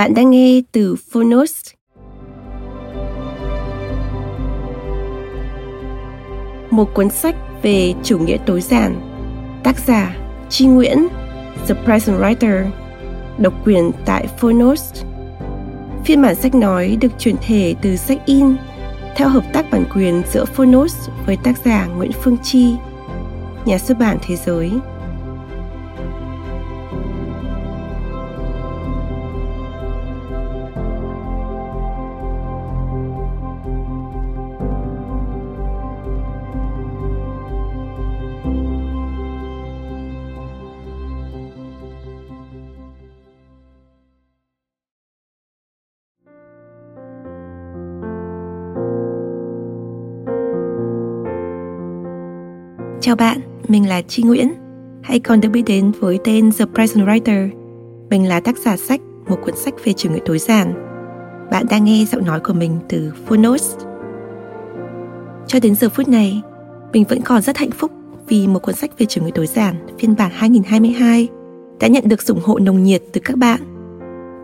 Bạn đang nghe từ Phonos. Một cuốn sách về chủ nghĩa tối giản. Tác giả Chi Nguyễn, The Present Writer. Độc quyền tại Phonos. Phiên bản sách nói được chuyển thể từ sách in theo hợp tác bản quyền giữa Phonos với tác giả Nguyễn Phương Chi, nhà xuất bản thế giới. Chào bạn, mình là Chi Nguyễn, hay còn được biết đến với tên The Present Writer. Mình là tác giả sách một cuốn sách về chủ nghĩa tối giản. Bạn đang nghe giọng nói của mình từ Phonos. Cho đến giờ phút này, mình vẫn còn rất hạnh phúc vì một cuốn sách về chủ nghĩa tối giản phiên bản 2022 đã nhận được sự ủng hộ nồng nhiệt từ các bạn.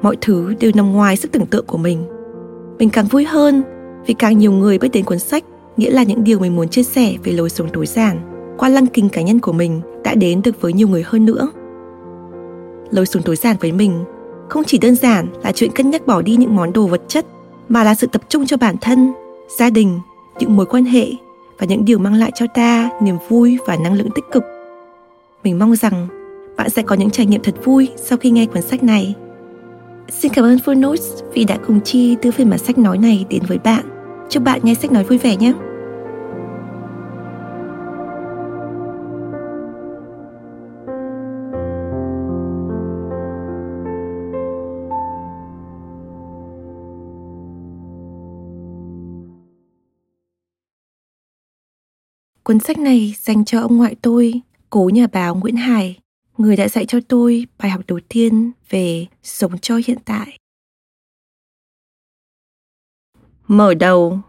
Mọi thứ đều nằm ngoài sức tưởng tượng của mình. Mình càng vui hơn vì càng nhiều người biết đến cuốn sách nghĩa là những điều mình muốn chia sẻ về lối sống tối giản qua lăng kính cá nhân của mình đã đến được với nhiều người hơn nữa. Lối xuống tối giản với mình không chỉ đơn giản là chuyện cân nhắc bỏ đi những món đồ vật chất mà là sự tập trung cho bản thân, gia đình, những mối quan hệ và những điều mang lại cho ta niềm vui và năng lượng tích cực. Mình mong rằng bạn sẽ có những trải nghiệm thật vui sau khi nghe cuốn sách này. Xin cảm ơn Phonos vì đã cùng Chi đưa phiên bản sách nói này đến với bạn. Chúc bạn nghe sách nói vui vẻ nhé! Cuốn sách này dành cho ông ngoại tôi, cố nhà báo Nguyễn Hải, người đã dạy cho tôi bài học đầu tiên về sống cho hiện tại. Mở đầu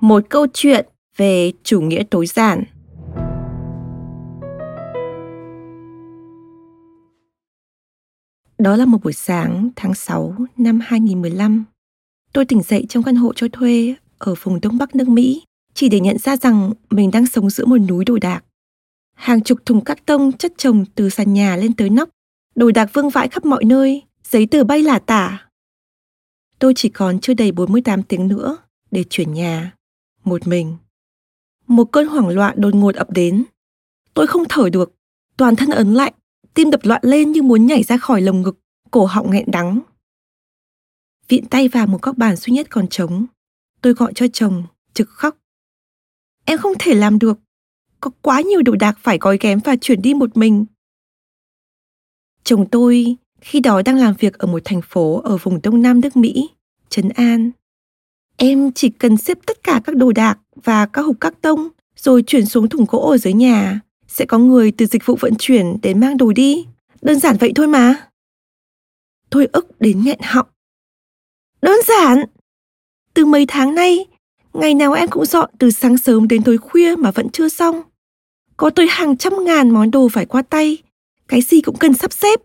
một câu chuyện về chủ nghĩa tối giản. Đó là một buổi sáng tháng 6 năm 2015. Tôi tỉnh dậy trong căn hộ cho thuê ở vùng Đông Bắc nước Mỹ chỉ để nhận ra rằng mình đang sống giữa một núi đồ đạc. Hàng chục thùng cắt tông chất chồng từ sàn nhà lên tới nóc, đồ đạc vương vãi khắp mọi nơi, giấy tờ bay lả tả. Tôi chỉ còn chưa đầy 48 tiếng nữa để chuyển nhà một mình. Một cơn hoảng loạn đột ngột ập đến. Tôi không thở được, toàn thân ấn lạnh, tim đập loạn lên như muốn nhảy ra khỏi lồng ngực, cổ họng nghẹn đắng. Viện tay vào một góc bàn duy nhất còn trống. Tôi gọi cho chồng, trực khóc. Em không thể làm được. Có quá nhiều đồ đạc phải gói ghém và chuyển đi một mình. Chồng tôi khi đó đang làm việc ở một thành phố ở vùng đông nam nước Mỹ, Trấn An. Em chỉ cần xếp tất cả các đồ đạc và các hộp các tông rồi chuyển xuống thùng gỗ ở dưới nhà. Sẽ có người từ dịch vụ vận chuyển đến mang đồ đi. Đơn giản vậy thôi mà. Tôi ức đến nghẹn họng. Đơn giản. Từ mấy tháng nay, ngày nào em cũng dọn từ sáng sớm đến tối khuya mà vẫn chưa xong. Có tới hàng trăm ngàn món đồ phải qua tay, cái gì cũng cần sắp xếp.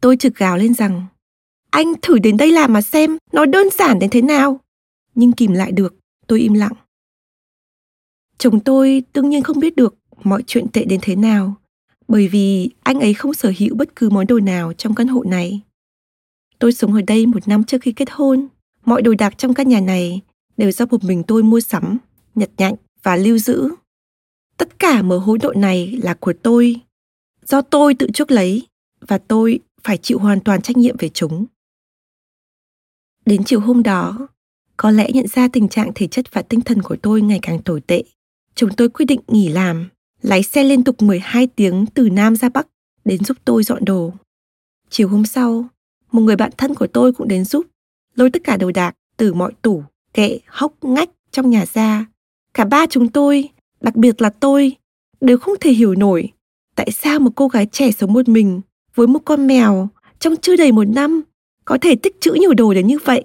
Tôi trực gào lên rằng, anh thử đến đây làm mà xem nó đơn giản đến thế nào. Nhưng kìm lại được, tôi im lặng. Chồng tôi đương nhiên không biết được mọi chuyện tệ đến thế nào, bởi vì anh ấy không sở hữu bất cứ món đồ nào trong căn hộ này. Tôi sống ở đây một năm trước khi kết hôn. Mọi đồ đạc trong căn nhà này đều do một mình tôi mua sắm, nhặt nhạnh và lưu giữ. Tất cả mớ hối độ này là của tôi, do tôi tự chuốc lấy và tôi phải chịu hoàn toàn trách nhiệm về chúng. Đến chiều hôm đó, có lẽ nhận ra tình trạng thể chất và tinh thần của tôi ngày càng tồi tệ, chúng tôi quyết định nghỉ làm, lái xe liên tục 12 tiếng từ Nam ra Bắc đến giúp tôi dọn đồ. Chiều hôm sau, một người bạn thân của tôi cũng đến giúp, lôi tất cả đồ đạc từ mọi tủ, kệ, hốc, ngách trong nhà ra. Cả ba chúng tôi, đặc biệt là tôi, đều không thể hiểu nổi tại sao một cô gái trẻ sống một mình với một con mèo trong chưa đầy một năm có thể tích trữ nhiều đồ đến như vậy.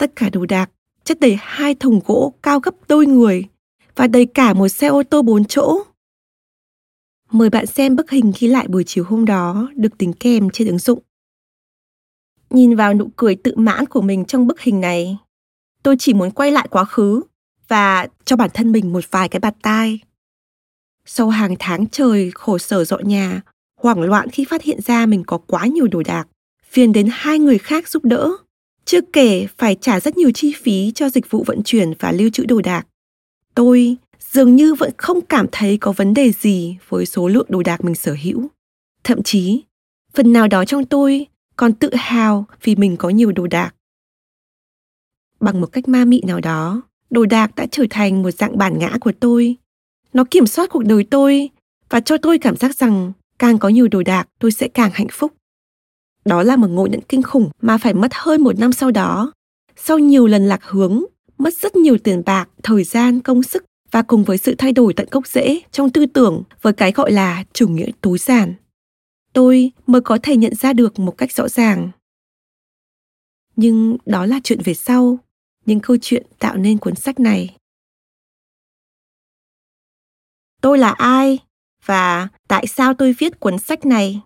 Tất cả đồ đạc chất đầy hai thùng gỗ cao gấp đôi người và đầy cả một xe ô tô bốn chỗ. Mời bạn xem bức hình ghi lại buổi chiều hôm đó được tính kèm trên ứng dụng. Nhìn vào nụ cười tự mãn của mình trong bức hình này, tôi chỉ muốn quay lại quá khứ và cho bản thân mình một vài cái bạt tai. Sau hàng tháng trời khổ sở dọn nhà, hoảng loạn khi phát hiện ra mình có quá nhiều đồ đạc, phiền đến hai người khác giúp đỡ. Chưa kể phải trả rất nhiều chi phí cho dịch vụ vận chuyển và lưu trữ đồ đạc. Tôi dường như vẫn không cảm thấy có vấn đề gì với số lượng đồ đạc mình sở hữu. Thậm chí, phần nào đó trong tôi còn tự hào vì mình có nhiều đồ đạc. Bằng một cách ma mị nào đó, đồ đạc đã trở thành một dạng bản ngã của tôi. Nó kiểm soát cuộc đời tôi và cho tôi cảm giác rằng càng có nhiều đồ đạc tôi sẽ càng hạnh phúc. Đó là một ngộ nhận kinh khủng mà phải mất hơn một năm sau đó. Sau nhiều lần lạc hướng, mất rất nhiều tiền bạc, thời gian, công sức và cùng với sự thay đổi tận gốc rễ trong tư tưởng với cái gọi là chủ nghĩa tối giản tôi mới có thể nhận ra được một cách rõ ràng. Nhưng đó là chuyện về sau những câu chuyện tạo nên cuốn sách này. Tôi là ai và tại sao tôi viết cuốn sách này?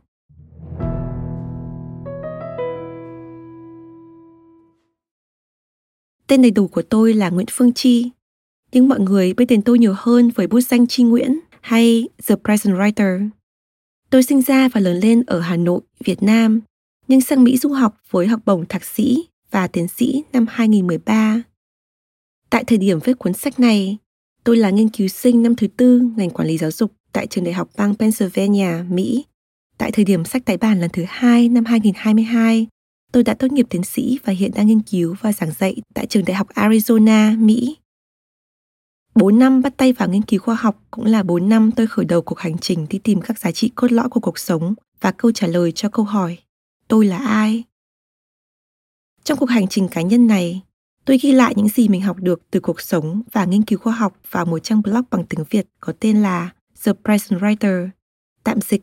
Tên đầy đủ của tôi là nguyễn phương chi nhưng mọi người biết tên tôi nhiều hơn với bút danh Chi Nguyễn hay The Present Writer. Tôi sinh ra và lớn lên ở Hà Nội, Việt Nam, nhưng sang Mỹ du học với học bổng thạc sĩ và tiến sĩ năm 2013. Tại thời điểm viết cuốn sách này, tôi là nghiên cứu sinh năm thứ tư ngành quản lý giáo dục tại trường đại học bang Pennsylvania, Mỹ. Tại thời điểm sách tái bản lần thứ hai năm 2022, tôi đã tốt nghiệp tiến sĩ và hiện đang nghiên cứu và giảng dạy tại trường đại học Arizona, Mỹ. 4 năm bắt tay vào nghiên cứu khoa học cũng là 4 năm tôi khởi đầu cuộc hành trình đi tìm các giá trị cốt lõi của cuộc sống và câu trả lời cho câu hỏi tôi là ai? Trong cuộc hành trình cá nhân này, tôi ghi lại những gì mình học được từ cuộc sống và nghiên cứu khoa học vào một trang blog bằng tiếng Việt có tên là The Present Writer, tạm dịch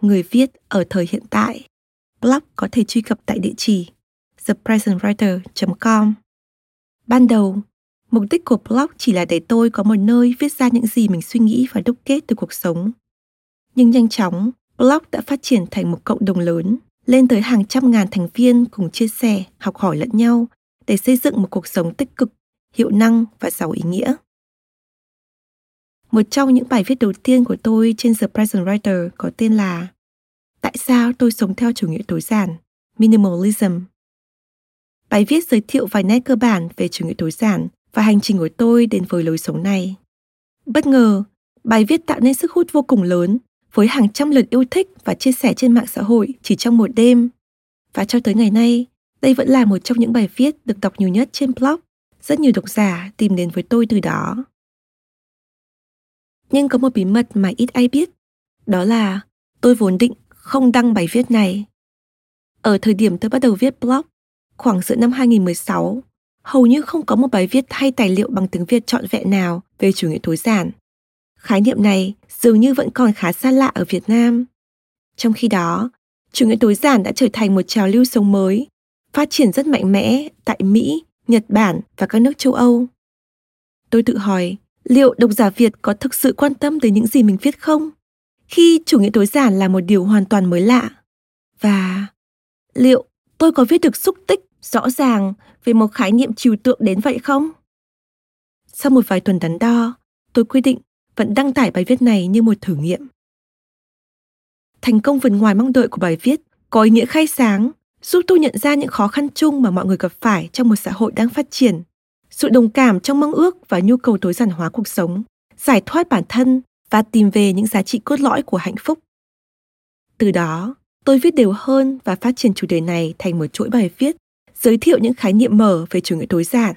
người viết ở thời hiện tại. Blog có thể truy cập tại địa chỉ thepresentwriter.com. Ban đầu, Mục đích của blog chỉ là để tôi có một nơi viết ra những gì mình suy nghĩ và đúc kết từ cuộc sống. Nhưng nhanh chóng, blog đã phát triển thành một cộng đồng lớn, lên tới hàng trăm ngàn thành viên cùng chia sẻ, học hỏi lẫn nhau để xây dựng một cuộc sống tích cực, hiệu năng và giàu ý nghĩa. Một trong những bài viết đầu tiên của tôi trên The Present Writer có tên là Tại sao tôi sống theo chủ nghĩa tối giản, Minimalism. Bài viết giới thiệu vài nét cơ bản về chủ nghĩa tối giản và hành trình của tôi đến với lối sống này. Bất ngờ, bài viết tạo nên sức hút vô cùng lớn với hàng trăm lượt yêu thích và chia sẻ trên mạng xã hội chỉ trong một đêm. Và cho tới ngày nay, đây vẫn là một trong những bài viết được đọc nhiều nhất trên blog. Rất nhiều độc giả tìm đến với tôi từ đó. Nhưng có một bí mật mà ít ai biết, đó là tôi vốn định không đăng bài viết này. Ở thời điểm tôi bắt đầu viết blog, khoảng giữa năm 2016, hầu như không có một bài viết hay tài liệu bằng tiếng Việt trọn vẹn nào về chủ nghĩa tối giản. Khái niệm này dường như vẫn còn khá xa lạ ở Việt Nam. Trong khi đó, chủ nghĩa tối giản đã trở thành một trào lưu sống mới, phát triển rất mạnh mẽ tại Mỹ, Nhật Bản và các nước châu Âu. Tôi tự hỏi, liệu độc giả Việt có thực sự quan tâm tới những gì mình viết không? Khi chủ nghĩa tối giản là một điều hoàn toàn mới lạ. Và liệu tôi có viết được xúc tích rõ ràng về một khái niệm trừu tượng đến vậy không? Sau một vài tuần đắn đo, tôi quyết định vẫn đăng tải bài viết này như một thử nghiệm. Thành công vượt ngoài mong đợi của bài viết có ý nghĩa khai sáng, giúp tôi nhận ra những khó khăn chung mà mọi người gặp phải trong một xã hội đang phát triển, sự đồng cảm trong mong ước và nhu cầu tối giản hóa cuộc sống, giải thoát bản thân và tìm về những giá trị cốt lõi của hạnh phúc. Từ đó, tôi viết đều hơn và phát triển chủ đề này thành một chuỗi bài viết giới thiệu những khái niệm mở về chủ nghĩa tối giản,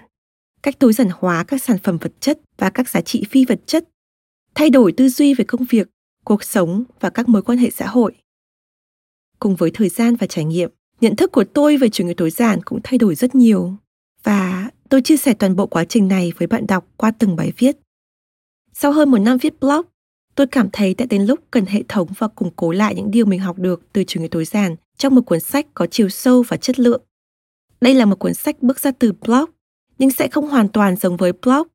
cách tối giản hóa các sản phẩm vật chất và các giá trị phi vật chất, thay đổi tư duy về công việc, cuộc sống và các mối quan hệ xã hội. Cùng với thời gian và trải nghiệm, nhận thức của tôi về chủ nghĩa tối giản cũng thay đổi rất nhiều và tôi chia sẻ toàn bộ quá trình này với bạn đọc qua từng bài viết. Sau hơn một năm viết blog, tôi cảm thấy đã đến lúc cần hệ thống và củng cố lại những điều mình học được từ chủ nghĩa tối giản trong một cuốn sách có chiều sâu và chất lượng. Đây là một cuốn sách bước ra từ blog, nhưng sẽ không hoàn toàn giống với blog.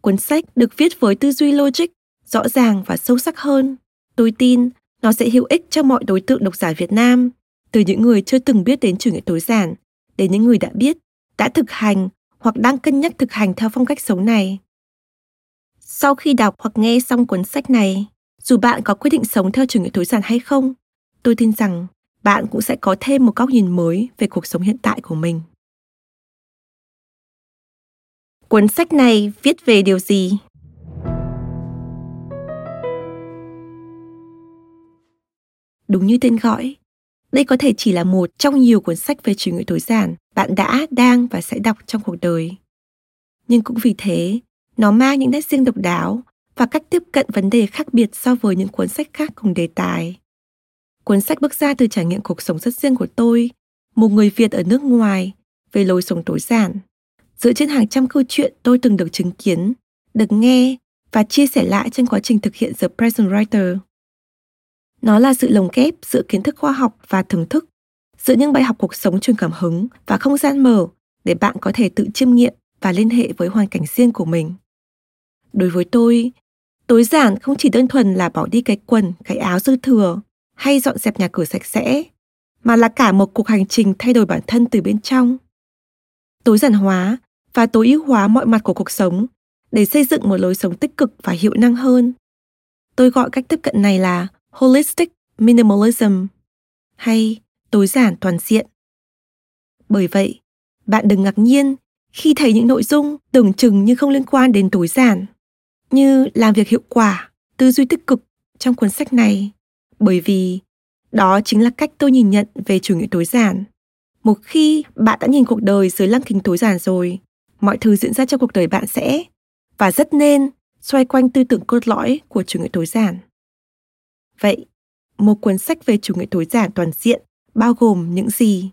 Cuốn sách được viết với tư duy logic, rõ ràng và sâu sắc hơn. Tôi tin nó sẽ hữu ích cho mọi đối tượng độc giả Việt Nam, từ những người chưa từng biết đến chủ nghĩa tối giản đến những người đã biết, đã thực hành hoặc đang cân nhắc thực hành theo phong cách sống này. Sau khi đọc hoặc nghe xong cuốn sách này, dù bạn có quyết định sống theo chủ nghĩa tối giản hay không, tôi tin rằng bạn cũng sẽ có thêm một góc nhìn mới về cuộc sống hiện tại của mình. Cuốn sách này viết về điều gì? Đúng như tên gọi, đây có thể chỉ là một trong nhiều cuốn sách về chủ nghĩa tối giản bạn đã, đang và sẽ đọc trong cuộc đời. Nhưng cũng vì thế, nó mang những nét riêng độc đáo và cách tiếp cận vấn đề khác biệt so với những cuốn sách khác cùng đề tài. Cuốn sách bước ra từ trải nghiệm cuộc sống rất riêng của tôi, một người Việt ở nước ngoài, về lối sống tối giản. Dựa trên hàng trăm câu chuyện tôi từng được chứng kiến, được nghe và chia sẻ lại trong quá trình thực hiện The Present Writer. Nó là sự lồng ghép giữa kiến thức khoa học và thưởng thức, giữa những bài học cuộc sống truyền cảm hứng và không gian mở để bạn có thể tự chiêm nghiệm và liên hệ với hoàn cảnh riêng của mình. Đối với tôi, tối giản không chỉ đơn thuần là bỏ đi cái quần, cái áo dư thừa hay dọn dẹp nhà cửa sạch sẽ, mà là cả một cuộc hành trình thay đổi bản thân từ bên trong. Tối giản hóa và tối ưu hóa mọi mặt của cuộc sống để xây dựng một lối sống tích cực và hiệu năng hơn. Tôi gọi cách tiếp cận này là holistic minimalism hay tối giản toàn diện. Bởi vậy, bạn đừng ngạc nhiên khi thấy những nội dung tưởng chừng như không liên quan đến tối giản, như làm việc hiệu quả, tư duy tích cực trong cuốn sách này bởi vì đó chính là cách tôi nhìn nhận về chủ nghĩa tối giản. Một khi bạn đã nhìn cuộc đời dưới lăng kính tối giản rồi, mọi thứ diễn ra trong cuộc đời bạn sẽ và rất nên xoay quanh tư tưởng cốt lõi của chủ nghĩa tối giản. Vậy, một cuốn sách về chủ nghĩa tối giản toàn diện bao gồm những gì?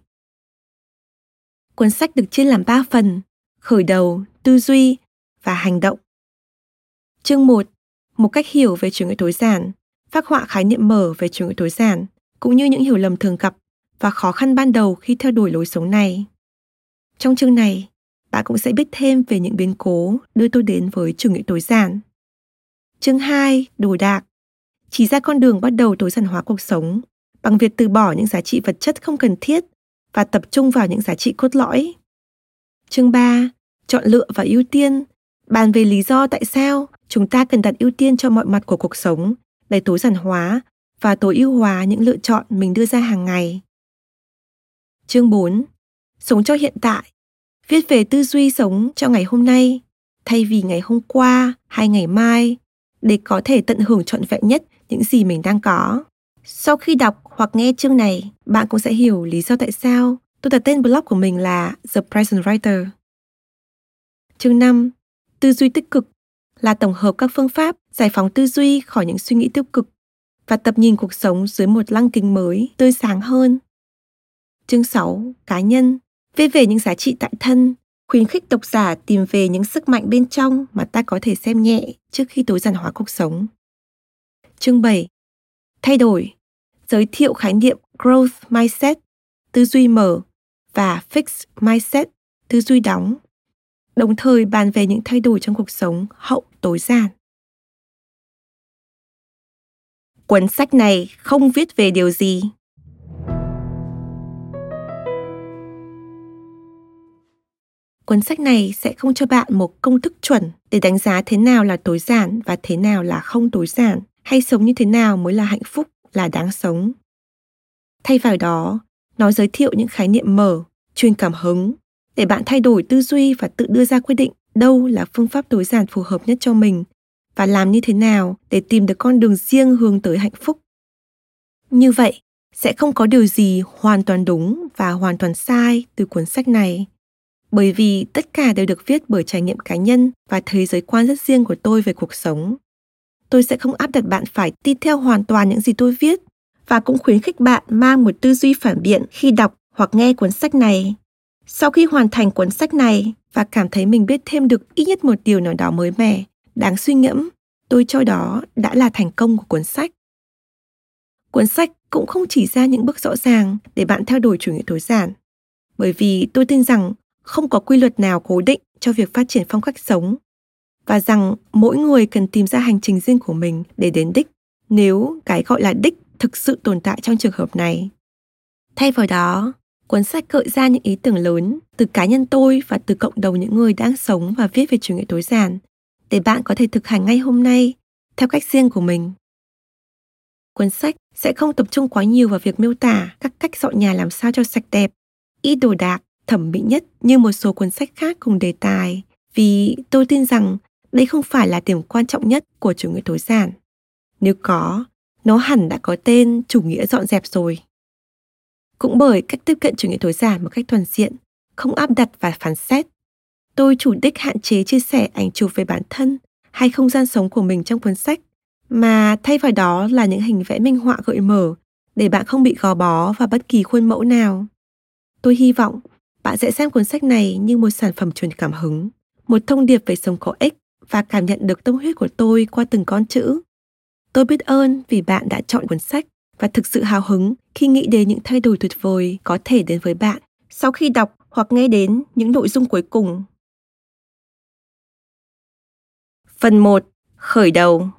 Cuốn sách được chia làm 3 phần, khởi đầu, tư duy và hành động. Chương 1. Một cách hiểu về chủ nghĩa tối giản phác họa khái niệm mở về chủ nghĩa tối giản, cũng như những hiểu lầm thường gặp và khó khăn ban đầu khi theo đuổi lối sống này. Trong chương này, bạn cũng sẽ biết thêm về những biến cố đưa tôi đến với chủ nghĩa tối giản. Chương 2, đồ đạc, chỉ ra con đường bắt đầu tối giản hóa cuộc sống bằng việc từ bỏ những giá trị vật chất không cần thiết và tập trung vào những giá trị cốt lõi. Chương 3, chọn lựa và ưu tiên, bàn về lý do tại sao chúng ta cần đặt ưu tiên cho mọi mặt của cuộc sống để tối giản hóa và tối ưu hóa những lựa chọn mình đưa ra hàng ngày. Chương 4. Sống cho hiện tại. Viết về tư duy sống cho ngày hôm nay thay vì ngày hôm qua hay ngày mai để có thể tận hưởng trọn vẹn nhất những gì mình đang có. Sau khi đọc hoặc nghe chương này, bạn cũng sẽ hiểu lý do tại sao tôi đặt tên blog của mình là The Present Writer. Chương 5. Tư duy tích cực là tổng hợp các phương pháp giải phóng tư duy khỏi những suy nghĩ tiêu cực và tập nhìn cuộc sống dưới một lăng kính mới, tươi sáng hơn. Chương 6. Cá nhân Viết về những giá trị tại thân khuyến khích độc giả tìm về những sức mạnh bên trong mà ta có thể xem nhẹ trước khi tối giản hóa cuộc sống. Chương 7. Thay đổi. Giới thiệu khái niệm Growth Mindset, tư duy mở và Fixed Mindset, tư duy đóng. Đồng thời bàn về những thay đổi trong cuộc sống hậu tối giản. Cuốn sách này không viết về điều gì. Cuốn sách này sẽ không cho bạn một công thức chuẩn để đánh giá thế nào là tối giản và thế nào là không tối giản, hay sống như thế nào mới là hạnh phúc, là đáng sống. Thay vào đó, nó giới thiệu những khái niệm mở, truyền cảm hứng để bạn thay đổi tư duy và tự đưa ra quyết định đâu là phương pháp tối giản phù hợp nhất cho mình và làm như thế nào để tìm được con đường riêng hướng tới hạnh phúc. Như vậy, sẽ không có điều gì hoàn toàn đúng và hoàn toàn sai từ cuốn sách này bởi vì tất cả đều được viết bởi trải nghiệm cá nhân và thế giới quan rất riêng của tôi về cuộc sống. Tôi sẽ không áp đặt bạn phải tin theo hoàn toàn những gì tôi viết và cũng khuyến khích bạn mang một tư duy phản biện khi đọc hoặc nghe cuốn sách này. Sau khi hoàn thành cuốn sách này và cảm thấy mình biết thêm được ít nhất một điều nào đó mới mẻ, đáng suy ngẫm, tôi cho đó đã là thành công của cuốn sách. Cuốn sách cũng không chỉ ra những bước rõ ràng để bạn theo đuổi chủ nghĩa tối giản, bởi vì tôi tin rằng không có quy luật nào cố định cho việc phát triển phong cách sống và rằng mỗi người cần tìm ra hành trình riêng của mình để đến đích nếu cái gọi là đích thực sự tồn tại trong trường hợp này. Thay vào đó, cuốn sách gợi ra những ý tưởng lớn từ cá nhân tôi và từ cộng đồng những người đang sống và viết về chủ nghĩa tối giản để bạn có thể thực hành ngay hôm nay theo cách riêng của mình. Cuốn sách sẽ không tập trung quá nhiều vào việc miêu tả các cách dọn nhà làm sao cho sạch đẹp, ít đồ đạc thẩm mỹ nhất như một số cuốn sách khác cùng đề tài vì tôi tin rằng đây không phải là điểm quan trọng nhất của chủ nghĩa tối giản. Nếu có, nó hẳn đã có tên chủ nghĩa dọn dẹp rồi. Cũng bởi cách tiếp cận chủ nghĩa tối giản một cách toàn diện, không áp đặt và phán xét, tôi chủ đích hạn chế chia sẻ ảnh chụp về bản thân hay không gian sống của mình trong cuốn sách, mà thay vào đó là những hình vẽ minh họa gợi mở để bạn không bị gò bó vào bất kỳ khuôn mẫu nào. Tôi hy vọng bạn sẽ xem cuốn sách này như một sản phẩm truyền cảm hứng, một thông điệp về sống có ích và cảm nhận được tâm huyết của tôi qua từng con chữ. Tôi biết ơn vì bạn đã chọn cuốn sách và thực sự hào hứng khi nghĩ đến những thay đổi tuyệt vời có thể đến với bạn sau khi đọc hoặc nghe đến những nội dung cuối cùng. Phần 1. Khởi đầu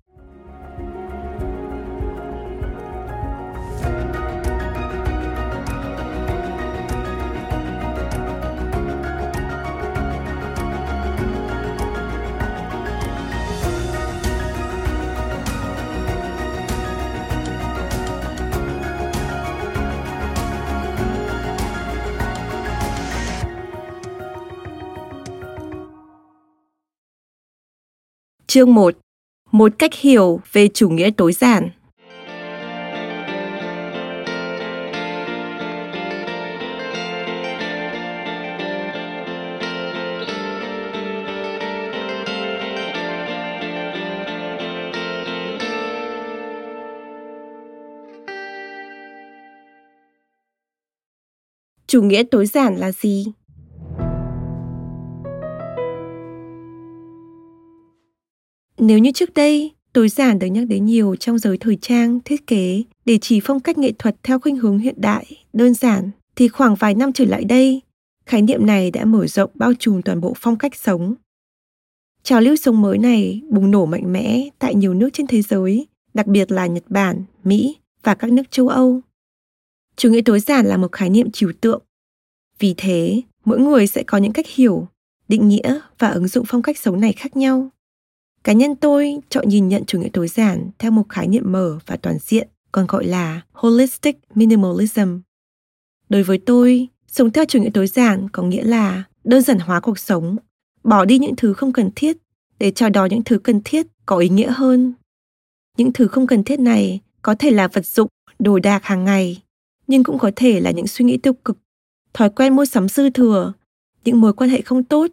Chương 1 Một cách hiểu về chủ nghĩa tối giản Chủ nghĩa tối giản là gì? Nếu như trước đây, tối giản được nhắc đến nhiều trong giới thời trang, thiết kế để chỉ phong cách nghệ thuật theo khuynh hướng hiện đại, đơn giản, thì khoảng vài năm trở lại đây, khái niệm này đã mở rộng bao trùm toàn bộ phong cách sống. Trào lưu sống mới này bùng nổ mạnh mẽ tại nhiều nước trên thế giới, đặc biệt là Nhật Bản, Mỹ và các nước châu Âu. Chủ nghĩa tối giản là một khái niệm trừu tượng. Vì thế, mỗi người sẽ có những cách hiểu, định nghĩa và ứng dụng phong cách sống này khác nhau. Cá nhân tôi chọn nhìn nhận chủ nghĩa tối giản theo một khái niệm mở và toàn diện, còn gọi là Holistic Minimalism. Đối với tôi, sống theo chủ nghĩa tối giản có nghĩa là đơn giản hóa cuộc sống, bỏ đi những thứ không cần thiết để chào đón những thứ cần thiết có ý nghĩa hơn. Những thứ không cần thiết này có thể là vật dụng, đồ đạc hàng ngày, nhưng cũng có thể là những suy nghĩ tiêu cực, thói quen mua sắm dư thừa, những mối quan hệ không tốt,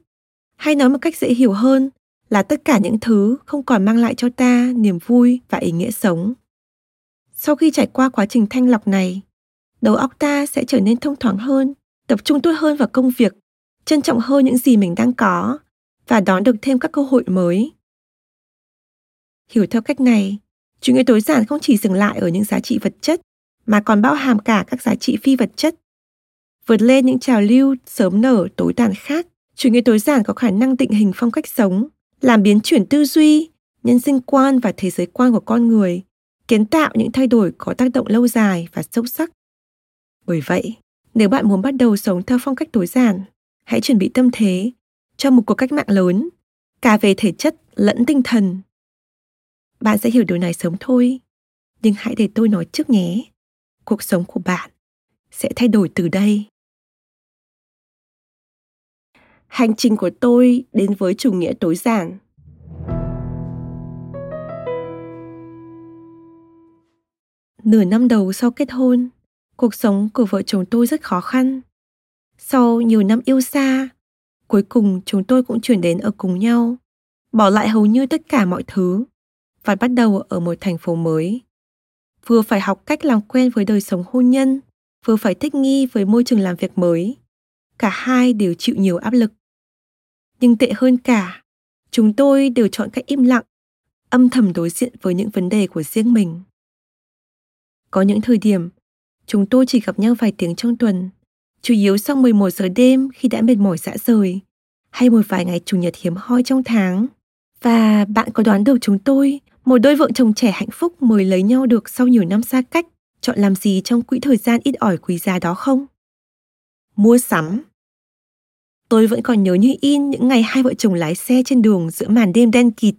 hay nói một cách dễ hiểu hơn là tất cả những thứ không còn mang lại cho ta niềm vui và ý nghĩa sống. Sau khi trải qua quá trình thanh lọc này, đầu óc ta sẽ trở nên thông thoáng hơn, tập trung tốt hơn vào công việc, trân trọng hơn những gì mình đang có và đón được thêm các cơ hội mới. Hiểu theo cách này, chủ nghĩa tối giản không chỉ dừng lại ở những giá trị vật chất mà còn bao hàm cả các giá trị phi vật chất. Vượt lên những trào lưu sớm nở tối tàn khác, chủ nghĩa tối giản có khả năng định hình phong cách sống, làm biến chuyển tư duy, nhân sinh quan và thế giới quan của con người, kiến tạo những thay đổi có tác động lâu dài và sâu sắc. Bởi vậy, nếu bạn muốn bắt đầu sống theo phong cách tối giản, hãy chuẩn bị tâm thế cho một cuộc cách mạng lớn, cả về thể chất lẫn tinh thần. Bạn sẽ hiểu điều này sớm thôi, nhưng hãy để tôi nói trước nhé. Cuộc sống của bạn sẽ thay đổi từ đây. Hành trình của tôi đến với chủ nghĩa tối giản. Nửa năm đầu sau kết hôn, cuộc sống của vợ chồng tôi rất khó khăn. Sau nhiều năm yêu xa, cuối cùng chúng tôi cũng chuyển đến ở cùng nhau, bỏ lại hầu như tất cả mọi thứ và bắt đầu ở một thành phố mới. Vừa phải học cách làm quen với đời sống hôn nhân, vừa phải thích nghi với môi trường làm việc mới. Cả hai đều chịu nhiều áp lực. Nhưng tệ hơn cả, chúng tôi đều chọn cách im lặng, âm thầm đối diện với những vấn đề của riêng mình. Có những thời điểm, chúng tôi chỉ gặp nhau vài tiếng trong tuần, chủ yếu sau 11 giờ đêm khi đã mệt mỏi dã rời, hay một vài ngày chủ nhật hiếm hoi trong tháng. Và bạn có đoán được chúng tôi, một đôi vợ chồng trẻ hạnh phúc mới lấy nhau được sau nhiều năm xa cách, chọn làm gì trong quỹ thời gian ít ỏi quý giá đó không? Mua sắm. Tôi vẫn còn nhớ như in những ngày hai vợ chồng lái xe trên đường giữa màn đêm đen kịt,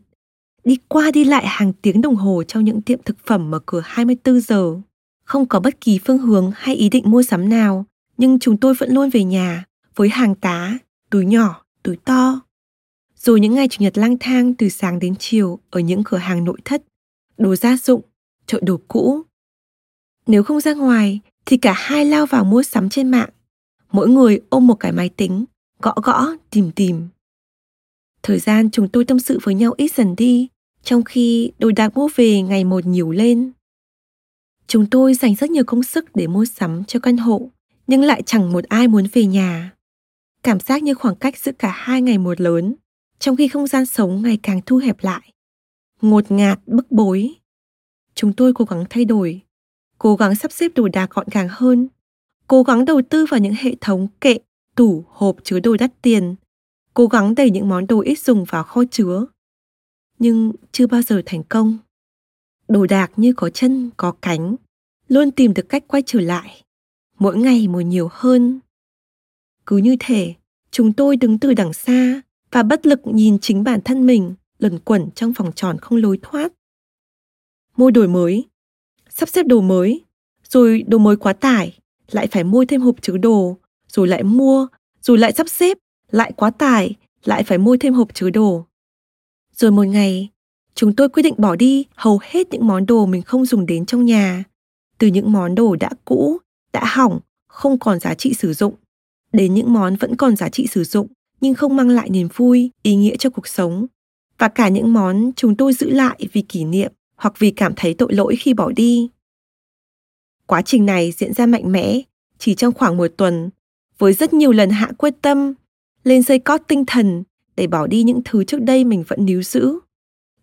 đi qua đi lại hàng tiếng đồng hồ trong những tiệm thực phẩm mở cửa 24 giờ. Không có bất kỳ phương hướng hay ý định mua sắm nào, nhưng chúng tôi vẫn luôn về nhà với hàng tá, túi nhỏ, túi to. Rồi những ngày chủ nhật lang thang từ sáng đến chiều ở những cửa hàng nội thất, đồ gia dụng, chợ đồ cũ. Nếu không ra ngoài thì cả hai lao vào mua sắm trên mạng. Mỗi người ôm một cái máy tính, gõ gõ, tìm tìm. Thời gian chúng tôi tâm sự với nhau ít dần đi, trong khi đồ đạc mua về ngày một nhiều lên. Chúng tôi dành rất nhiều công sức để mua sắm cho căn hộ, nhưng lại chẳng một ai muốn về nhà. Cảm giác như khoảng cách giữa cả hai ngày một lớn, trong khi không gian sống ngày càng thu hẹp lại. Ngột ngạt, bức bối. Chúng tôi cố gắng thay đổi, cố gắng sắp xếp đồ đạc gọn gàng hơn, cố gắng đầu tư vào những hệ thống kệ, tủ, hộp chứa đồ đắt tiền, cố gắng đẩy những món đồ ít dùng vào kho chứa. Nhưng chưa bao giờ thành công. Đồ đạc như có chân có cánh luôn tìm được cách quay trở lại. Mỗi ngày một nhiều hơn. Cứ như thể chúng tôi đứng từ đằng xa và bất lực nhìn chính bản thân mình luẩn quẩn trong vòng tròn không lối thoát. Mua đồ mới. Sắp xếp đồ mới. Rồi đồ mới quá tải lại phải mua thêm hộp chứa đồ rồi lại mua rồi lại sắp xếp lại quá tải lại phải mua thêm hộp chứa đồ rồi một ngày chúng tôi quyết định bỏ đi hầu hết những món đồ mình không dùng đến trong nhà, từ những món đồ đã cũ, đã hỏng, không còn giá trị sử dụng, đến những món vẫn còn giá trị sử dụng nhưng không mang lại niềm vui, ý nghĩa cho cuộc sống. Và cả những món chúng tôi giữ lại vì kỷ niệm hoặc vì cảm thấy tội lỗi khi bỏ đi. Quá trình này diễn ra mạnh mẽ, chỉ trong khoảng một tuần, với rất nhiều lần hạ quyết tâm, lên dây cót tinh thần để bỏ đi những thứ trước đây mình vẫn níu giữ.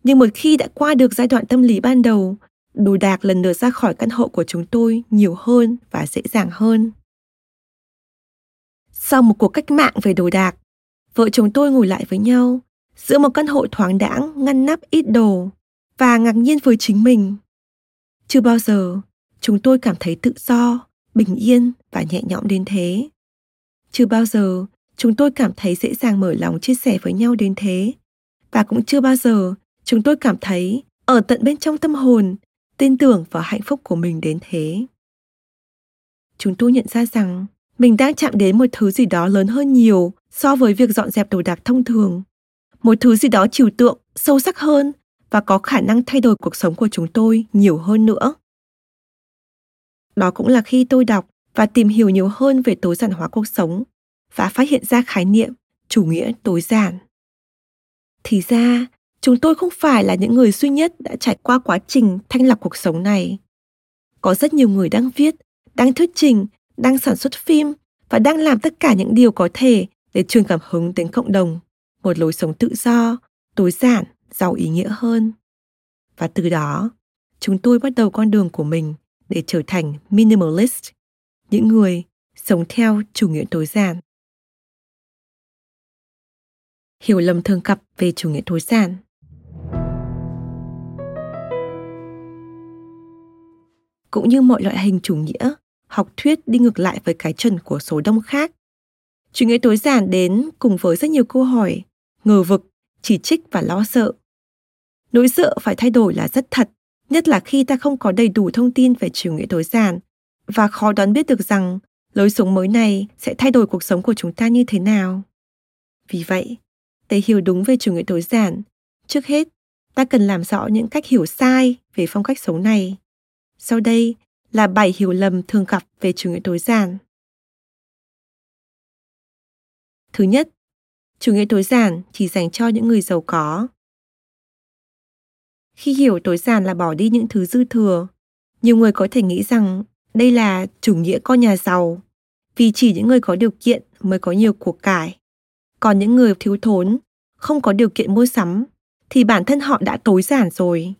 Nhưng một khi đã qua được giai đoạn tâm lý ban đầu, đồ đạc lần lượt ra khỏi căn hộ của chúng tôi nhiều hơn và dễ dàng hơn. Sau một cuộc cách mạng về đồ đạc, vợ chồng tôi ngồi lại với nhau giữa một căn hộ thoáng đãng ngăn nắp ít đồ và ngạc nhiên với chính mình. Chưa bao giờ chúng tôi cảm thấy tự do, bình yên và nhẹ nhõm đến thế. Chưa bao giờ, chúng tôi cảm thấy dễ dàng mở lòng chia sẻ với nhau đến thế. Và cũng chưa bao giờ, chúng tôi cảm thấy ở tận bên trong tâm hồn, tin tưởng vào hạnh phúc của mình đến thế. Chúng tôi nhận ra rằng mình đang chạm đến một thứ gì đó lớn hơn nhiều so với việc dọn dẹp đồ đạc thông thường. Một thứ gì đó trừu tượng, sâu sắc hơn và có khả năng thay đổi cuộc sống của chúng tôi nhiều hơn nữa. Đó cũng là khi tôi đọc và tìm hiểu nhiều hơn về tối giản hóa cuộc sống và phát hiện ra khái niệm chủ nghĩa tối giản. Thì ra chúng tôi không phải là những người duy nhất đã trải qua quá trình thanh lọc cuộc sống này. Có rất nhiều người đang viết đang thuyết trình đang sản xuất phim và đang làm tất cả những điều có thể để truyền cảm hứng đến cộng đồng, một lối sống tự do, tối giản, giàu ý nghĩa hơn. Và từ đó, chúng tôi bắt đầu con đường của mình để trở thành minimalist, những người sống theo chủ nghĩa tối giản. Hiểu lầm thường gặp về chủ nghĩa tối giản cũng như mọi loại hình chủ nghĩa, học thuyết đi ngược lại với cái chuẩn của số đông khác. Chủ nghĩa tối giản đến cùng với rất nhiều câu hỏi, ngờ vực, chỉ trích và lo sợ. Nỗi sợ phải thay đổi là rất thật, nhất là khi ta không có đầy đủ thông tin về chủ nghĩa tối giản và khó đoán biết được rằng lối sống mới này sẽ thay đổi cuộc sống của chúng ta như thế nào. Vì vậy, để hiểu đúng về chủ nghĩa tối giản, trước hết ta cần làm rõ những cách hiểu sai về phong cách sống này. Sau đây là bảy hiểu lầm thường gặp về chủ nghĩa tối giản. Thứ nhất, chủ nghĩa tối giản chỉ dành cho những người giàu có. Khi hiểu tối giản là bỏ đi những thứ dư thừa, nhiều người có thể nghĩ rằng đây là chủ nghĩa con nhà giàu, vì chỉ những người có điều kiện mới có nhiều của cải. Còn những người thiếu thốn, không có điều kiện mua sắm, thì bản thân họ đã tối giản rồi.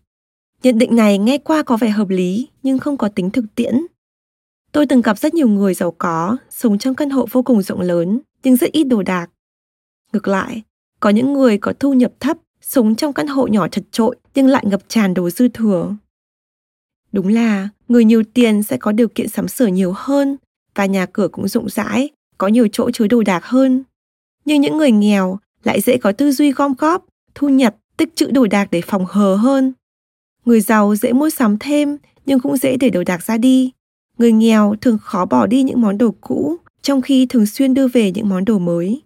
Nhận định này nghe qua có vẻ hợp lý nhưng không có tính thực tiễn. Tôi từng gặp rất nhiều người giàu có, sống trong căn hộ vô cùng rộng lớn nhưng rất ít đồ đạc. Ngược lại, có những người có thu nhập thấp, sống trong căn hộ nhỏ chật trội nhưng lại ngập tràn đồ dư thừa. Đúng là người nhiều tiền sẽ có điều kiện sắm sửa nhiều hơn và nhà cửa cũng rộng rãi, có nhiều chỗ chứa đồ đạc hơn. Nhưng những người nghèo lại dễ có tư duy gom góp, thu nhập, tích trữ đồ đạc để phòng hờ hơn. Người giàu dễ mua sắm thêm nhưng cũng dễ để đồ đạc ra đi. Người nghèo thường khó bỏ đi những món đồ cũ, trong khi thường xuyên đưa về những món đồ mới.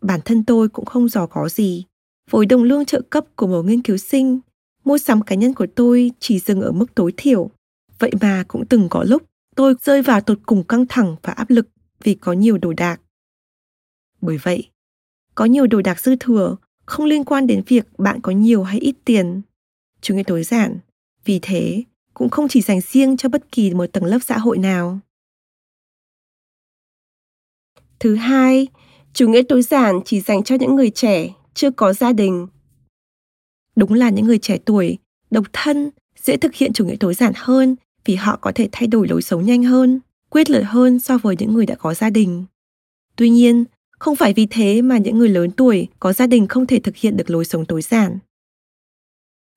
Bản thân tôi cũng không giàu có gì. Với đồng lương trợ cấp của một nghiên cứu sinh, mua sắm cá nhân của tôi chỉ dừng ở mức tối thiểu. Vậy mà cũng từng có lúc tôi rơi vào tột cùng căng thẳng và áp lực vì có nhiều đồ đạc. Bởi vậy, có nhiều đồ đạc dư thừa không liên quan đến việc bạn có nhiều hay ít tiền chủ nghĩa tối giản, vì thế cũng không chỉ dành riêng cho bất kỳ một tầng lớp xã hội nào. Thứ hai, chủ nghĩa tối giản chỉ dành cho những người trẻ chưa có gia đình. Đúng là những người trẻ tuổi, độc thân, dễ thực hiện chủ nghĩa tối giản hơn vì họ có thể thay đổi lối sống nhanh hơn, quyết liệt hơn so với những người đã có gia đình. Tuy nhiên, không phải vì thế mà những người lớn tuổi có gia đình không thể thực hiện được lối sống tối giản.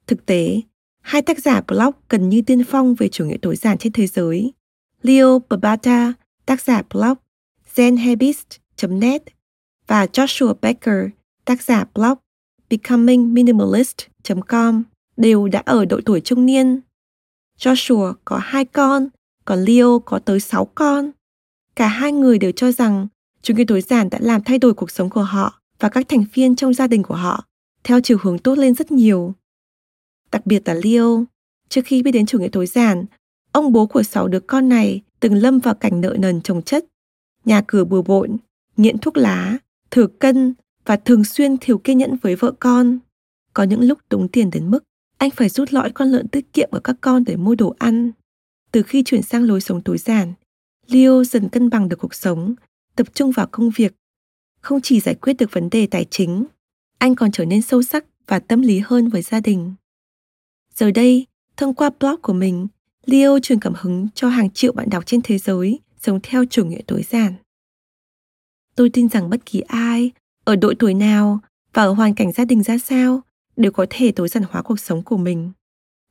Thực tế, hai tác giả blog gần như tiên phong về chủ nghĩa tối giản trên thế giới. Leo Babata, tác giả blog zenhabits.net và Joshua Becker, tác giả blog becomingminimalist.com đều đã ở độ tuổi trung niên. Joshua có hai con, còn Leo có tới sáu con. Cả hai người đều cho rằng chủ nghĩa tối giản đã làm thay đổi cuộc sống của họ và các thành viên trong gia đình của họ theo chiều hướng tốt lên rất nhiều. Đặc biệt là Leo, trước khi biết đến chủ nghĩa tối giản, ông bố của sáu đứa con này từng lâm vào cảnh nợ nần chồng chất, nhà cửa bừa bộn, nghiện thuốc lá, thừa cân và thường xuyên thiếu kiên nhẫn với vợ con. Có những lúc túng tiền đến mức anh phải rút lõi con lợn tiết kiệm của các con để mua đồ ăn. Từ khi chuyển sang lối sống tối giản, Leo dần cân bằng được cuộc sống, tập trung vào công việc. Không chỉ giải quyết được vấn đề tài chính, anh còn trở nên sâu sắc và tâm lý hơn với gia đình. Giờ đây, thông qua blog của mình, Leo truyền cảm hứng cho hàng triệu bạn đọc trên thế giới sống theo chủ nghĩa tối giản. Tôi tin rằng bất kỳ ai, ở độ tuổi nào và ở hoàn cảnh gia đình ra sao đều có thể tối giản hóa cuộc sống của mình.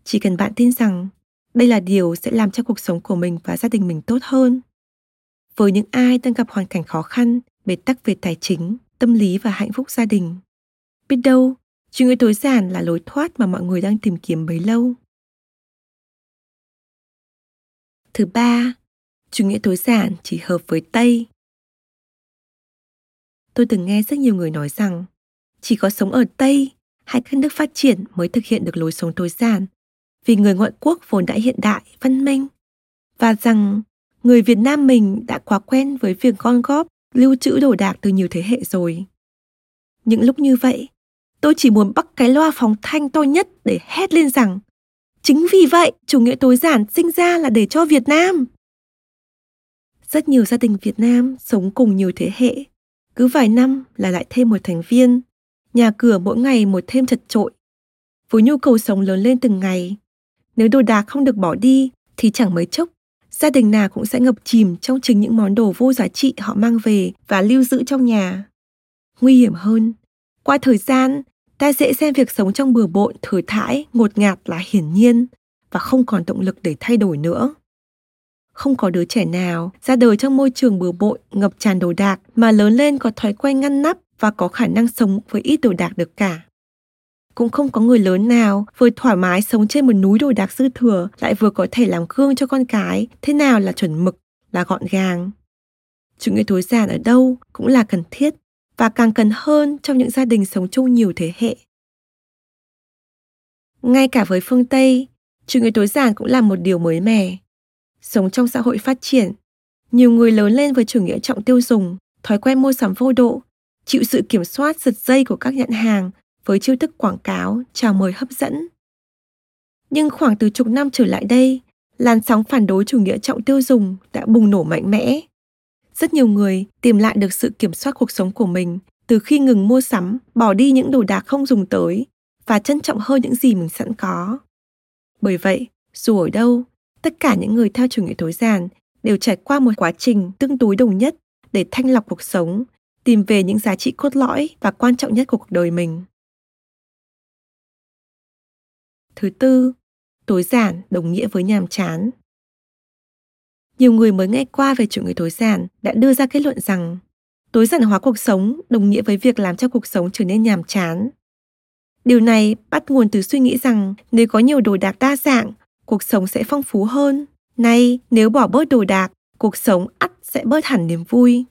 Chỉ cần bạn tin rằng đây là điều sẽ làm cho cuộc sống của mình và gia đình mình tốt hơn. Với những ai đang gặp hoàn cảnh khó khăn, bế tắc về tài chính, tâm lý và hạnh phúc gia đình. Biết đâu, Chủ nghĩa tối giản là lối thoát mà mọi người đang tìm kiếm bấy lâu. Thứ ba, chủ nghĩa tối giản chỉ hợp với Tây. Tôi từng nghe rất nhiều người nói rằng chỉ có sống ở Tây hay các nước phát triển mới thực hiện được lối sống tối giản vì người ngoại quốc vốn đã hiện đại, văn minh và rằng người Việt Nam mình đã quá quen với việc con góp, lưu trữ đồ đạc từ nhiều thế hệ rồi. Những lúc như vậy, Tôi chỉ muốn bắt cái loa phóng thanh to nhất để hét lên rằng chính vì vậy chủ nghĩa tối giản sinh ra là để cho Việt Nam. Rất nhiều gia đình Việt Nam sống cùng nhiều thế hệ, cứ vài năm là lại thêm một thành viên, nhà cửa mỗi ngày một thêm chật trội. Với nhu cầu sống lớn lên từng ngày, nếu đồ đạc không được bỏ đi thì chẳng mấy chốc gia đình nào cũng sẽ ngập chìm trong chính những món đồ vô giá trị họ mang về và lưu giữ trong nhà. Nguy hiểm hơn, qua thời gian, ta dễ xem việc sống trong bừa bộn, thừa thãi, ngột ngạt là hiển nhiên và không còn động lực để thay đổi nữa. Không có đứa trẻ nào ra đời trong môi trường bừa bộn, ngập tràn đồ đạc mà lớn lên có thói quen ngăn nắp và có khả năng sống với ít đồ đạc được cả. Cũng không có người lớn nào vừa thoải mái sống trên một núi đồ đạc dư thừa lại vừa có thể làm gương cho con cái thế nào là chuẩn mực, là gọn gàng. Chủ nghĩa tối giản ở đâu cũng là cần thiết và càng cần hơn trong những gia đình sống chung nhiều thế hệ. Ngay cả với phương Tây, chủ nghĩa tối giản cũng là một điều mới mẻ. Sống trong xã hội phát triển, nhiều người lớn lên với chủ nghĩa trọng tiêu dùng, thói quen mua sắm vô độ, chịu sự kiểm soát giật dây của các nhãn hàng với chiêu thức quảng cáo, chào mời hấp dẫn. Nhưng khoảng từ chục năm trở lại đây, làn sóng phản đối chủ nghĩa trọng tiêu dùng đã bùng nổ mạnh mẽ. Rất nhiều người tìm lại được sự kiểm soát cuộc sống của mình từ khi ngừng mua sắm, bỏ đi những đồ đạc không dùng tới và trân trọng hơn những gì mình sẵn có. Bởi vậy, dù ở đâu, tất cả những người theo chủ nghĩa tối giản đều trải qua một quá trình tương đối đồng nhất để thanh lọc cuộc sống, tìm về những giá trị cốt lõi và quan trọng nhất của cuộc đời mình. Thứ tư, tối giản đồng nghĩa với nhàm chán. Nhiều người mới nghe qua về chủ nghĩa tối giản đã đưa ra kết luận rằng tối giản hóa cuộc sống đồng nghĩa với việc làm cho cuộc sống trở nên nhàm chán. Điều này bắt nguồn từ suy nghĩ rằng nếu có nhiều đồ đạc đa dạng, cuộc sống sẽ phong phú hơn. Nay, nếu bỏ bớt đồ đạc, cuộc sống ắt sẽ bớt hẳn niềm vui.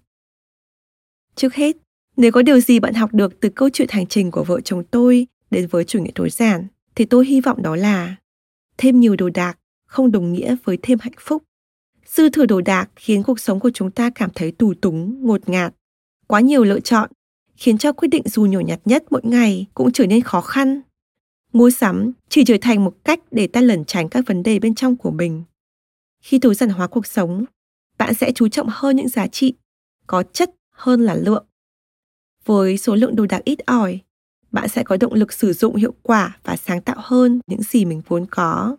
Trước hết, nếu có điều gì bạn học được từ câu chuyện hành trình của vợ chồng tôi đến với chủ nghĩa tối giản, thì tôi hy vọng đó là thêm nhiều đồ đạc không đồng nghĩa với thêm hạnh phúc. Dư thừa đồ đạc khiến cuộc sống của chúng ta cảm thấy tù túng, ngột ngạt. Quá nhiều lựa chọn khiến cho quyết định dù nhỏ nhặt nhất mỗi ngày cũng trở nên khó khăn. Mua sắm chỉ trở thành một cách để ta lẩn tránh các vấn đề bên trong của mình. Khi tối giản hóa cuộc sống, bạn sẽ chú trọng hơn những giá trị, có chất hơn là lượng. Với số lượng đồ đạc ít ỏi, bạn sẽ có động lực sử dụng hiệu quả và sáng tạo hơn những gì mình vốn có.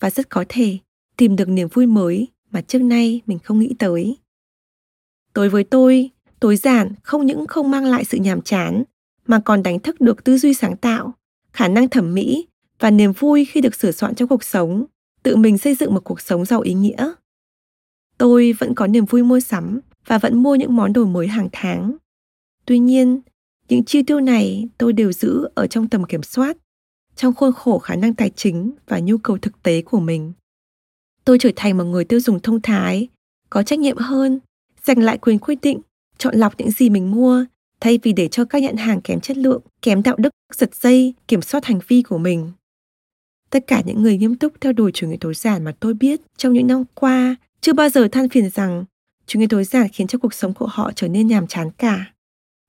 Và rất có thể tìm được niềm vui mới mà trước nay mình không nghĩ tới. Tối với tôi, tối giản không những không mang lại sự nhàm chán, mà còn đánh thức được tư duy sáng tạo, khả năng thẩm mỹ và niềm vui khi được sửa soạn trong cuộc sống, tự mình xây dựng một cuộc sống giàu ý nghĩa. Tôi vẫn có niềm vui mua sắm và vẫn mua những món đồ mới hàng tháng. Tuy nhiên, những chi tiêu này tôi đều giữ ở trong tầm kiểm soát, trong khuôn khổ khả năng tài chính và nhu cầu thực tế của mình. Tôi trở thành một người tiêu dùng thông thái, có trách nhiệm hơn, dành lại quyền quyết định, chọn lọc những gì mình mua thay vì để cho các nhãn hàng kém chất lượng, kém đạo đức, giật dây, kiểm soát hành vi của mình. Tất cả những người nghiêm túc theo đuổi chủ nghĩa tối giản mà tôi biết trong những năm qua chưa bao giờ than phiền rằng chủ nghĩa tối giản khiến cho cuộc sống của họ trở nên nhàm chán cả.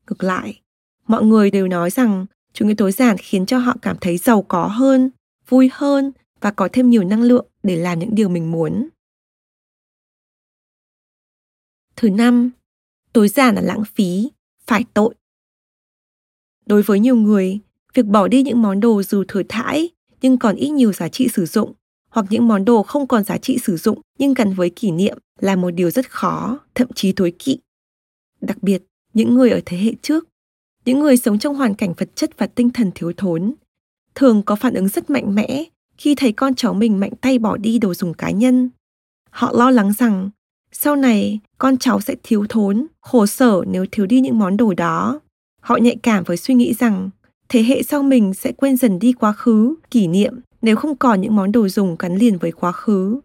Ngược lại, mọi người đều nói rằng chủ nghĩa tối giản khiến cho họ cảm thấy giàu có hơn, vui hơn và có thêm nhiều năng lượng để làm những điều mình muốn. Thứ năm, tối giản là lãng phí, phải tội. Đối với nhiều người, việc bỏ đi những món đồ dù thừa thãi nhưng còn ít nhiều giá trị sử dụng hoặc những món đồ không còn giá trị sử dụng nhưng gắn với kỷ niệm là một điều rất khó, thậm chí tối kỵ. Đặc biệt, những người ở thế hệ trước những người sống trong hoàn cảnh vật chất và tinh thần thiếu thốn thường có phản ứng rất mạnh mẽ khi thấy con cháu mình mạnh tay bỏ đi đồ dùng cá nhân. Họ lo lắng rằng sau này con cháu sẽ thiếu thốn, khổ sở nếu thiếu đi những món đồ đó. Họ nhạy cảm với suy nghĩ rằng thế hệ sau mình sẽ quên dần đi quá khứ, kỷ niệm nếu không còn những món đồ dùng gắn liền với quá khứ.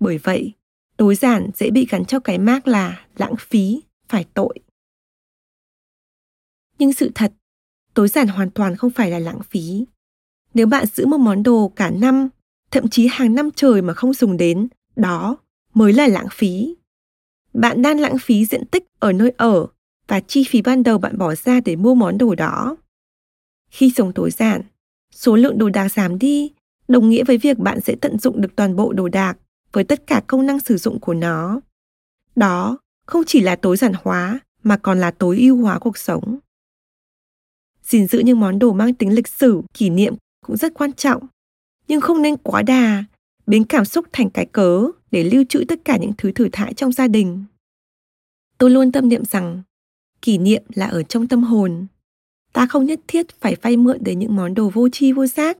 Bởi vậy, tối giản dễ bị gắn cho cái mác là lãng phí, phải tội. Nhưng sự thật, tối giản hoàn toàn không phải là lãng phí. Nếu bạn giữ một món đồ cả năm, thậm chí hàng năm trời mà không dùng đến, đó mới là lãng phí. Bạn đang lãng phí diện tích ở nơi ở và chi phí ban đầu bạn bỏ ra để mua món đồ đó. Khi sống tối giản, số lượng đồ đạc giảm đi, đồng nghĩa với việc bạn sẽ tận dụng được toàn bộ đồ đạc với tất cả công năng sử dụng của nó. Đó không chỉ là tối giản hóa mà còn là tối ưu hóa cuộc sống. gìn giữ những món đồ mang tính lịch sử, kỷ niệm cũng rất quan trọng, nhưng không nên quá đà, biến cảm xúc thành cái cớ để lưu trữ tất cả những thứ thử thải trong gia đình. Tôi luôn tâm niệm rằng kỷ niệm là ở trong tâm hồn. Ta không nhất thiết phải vay mượn đến những món đồ vô tri vô giác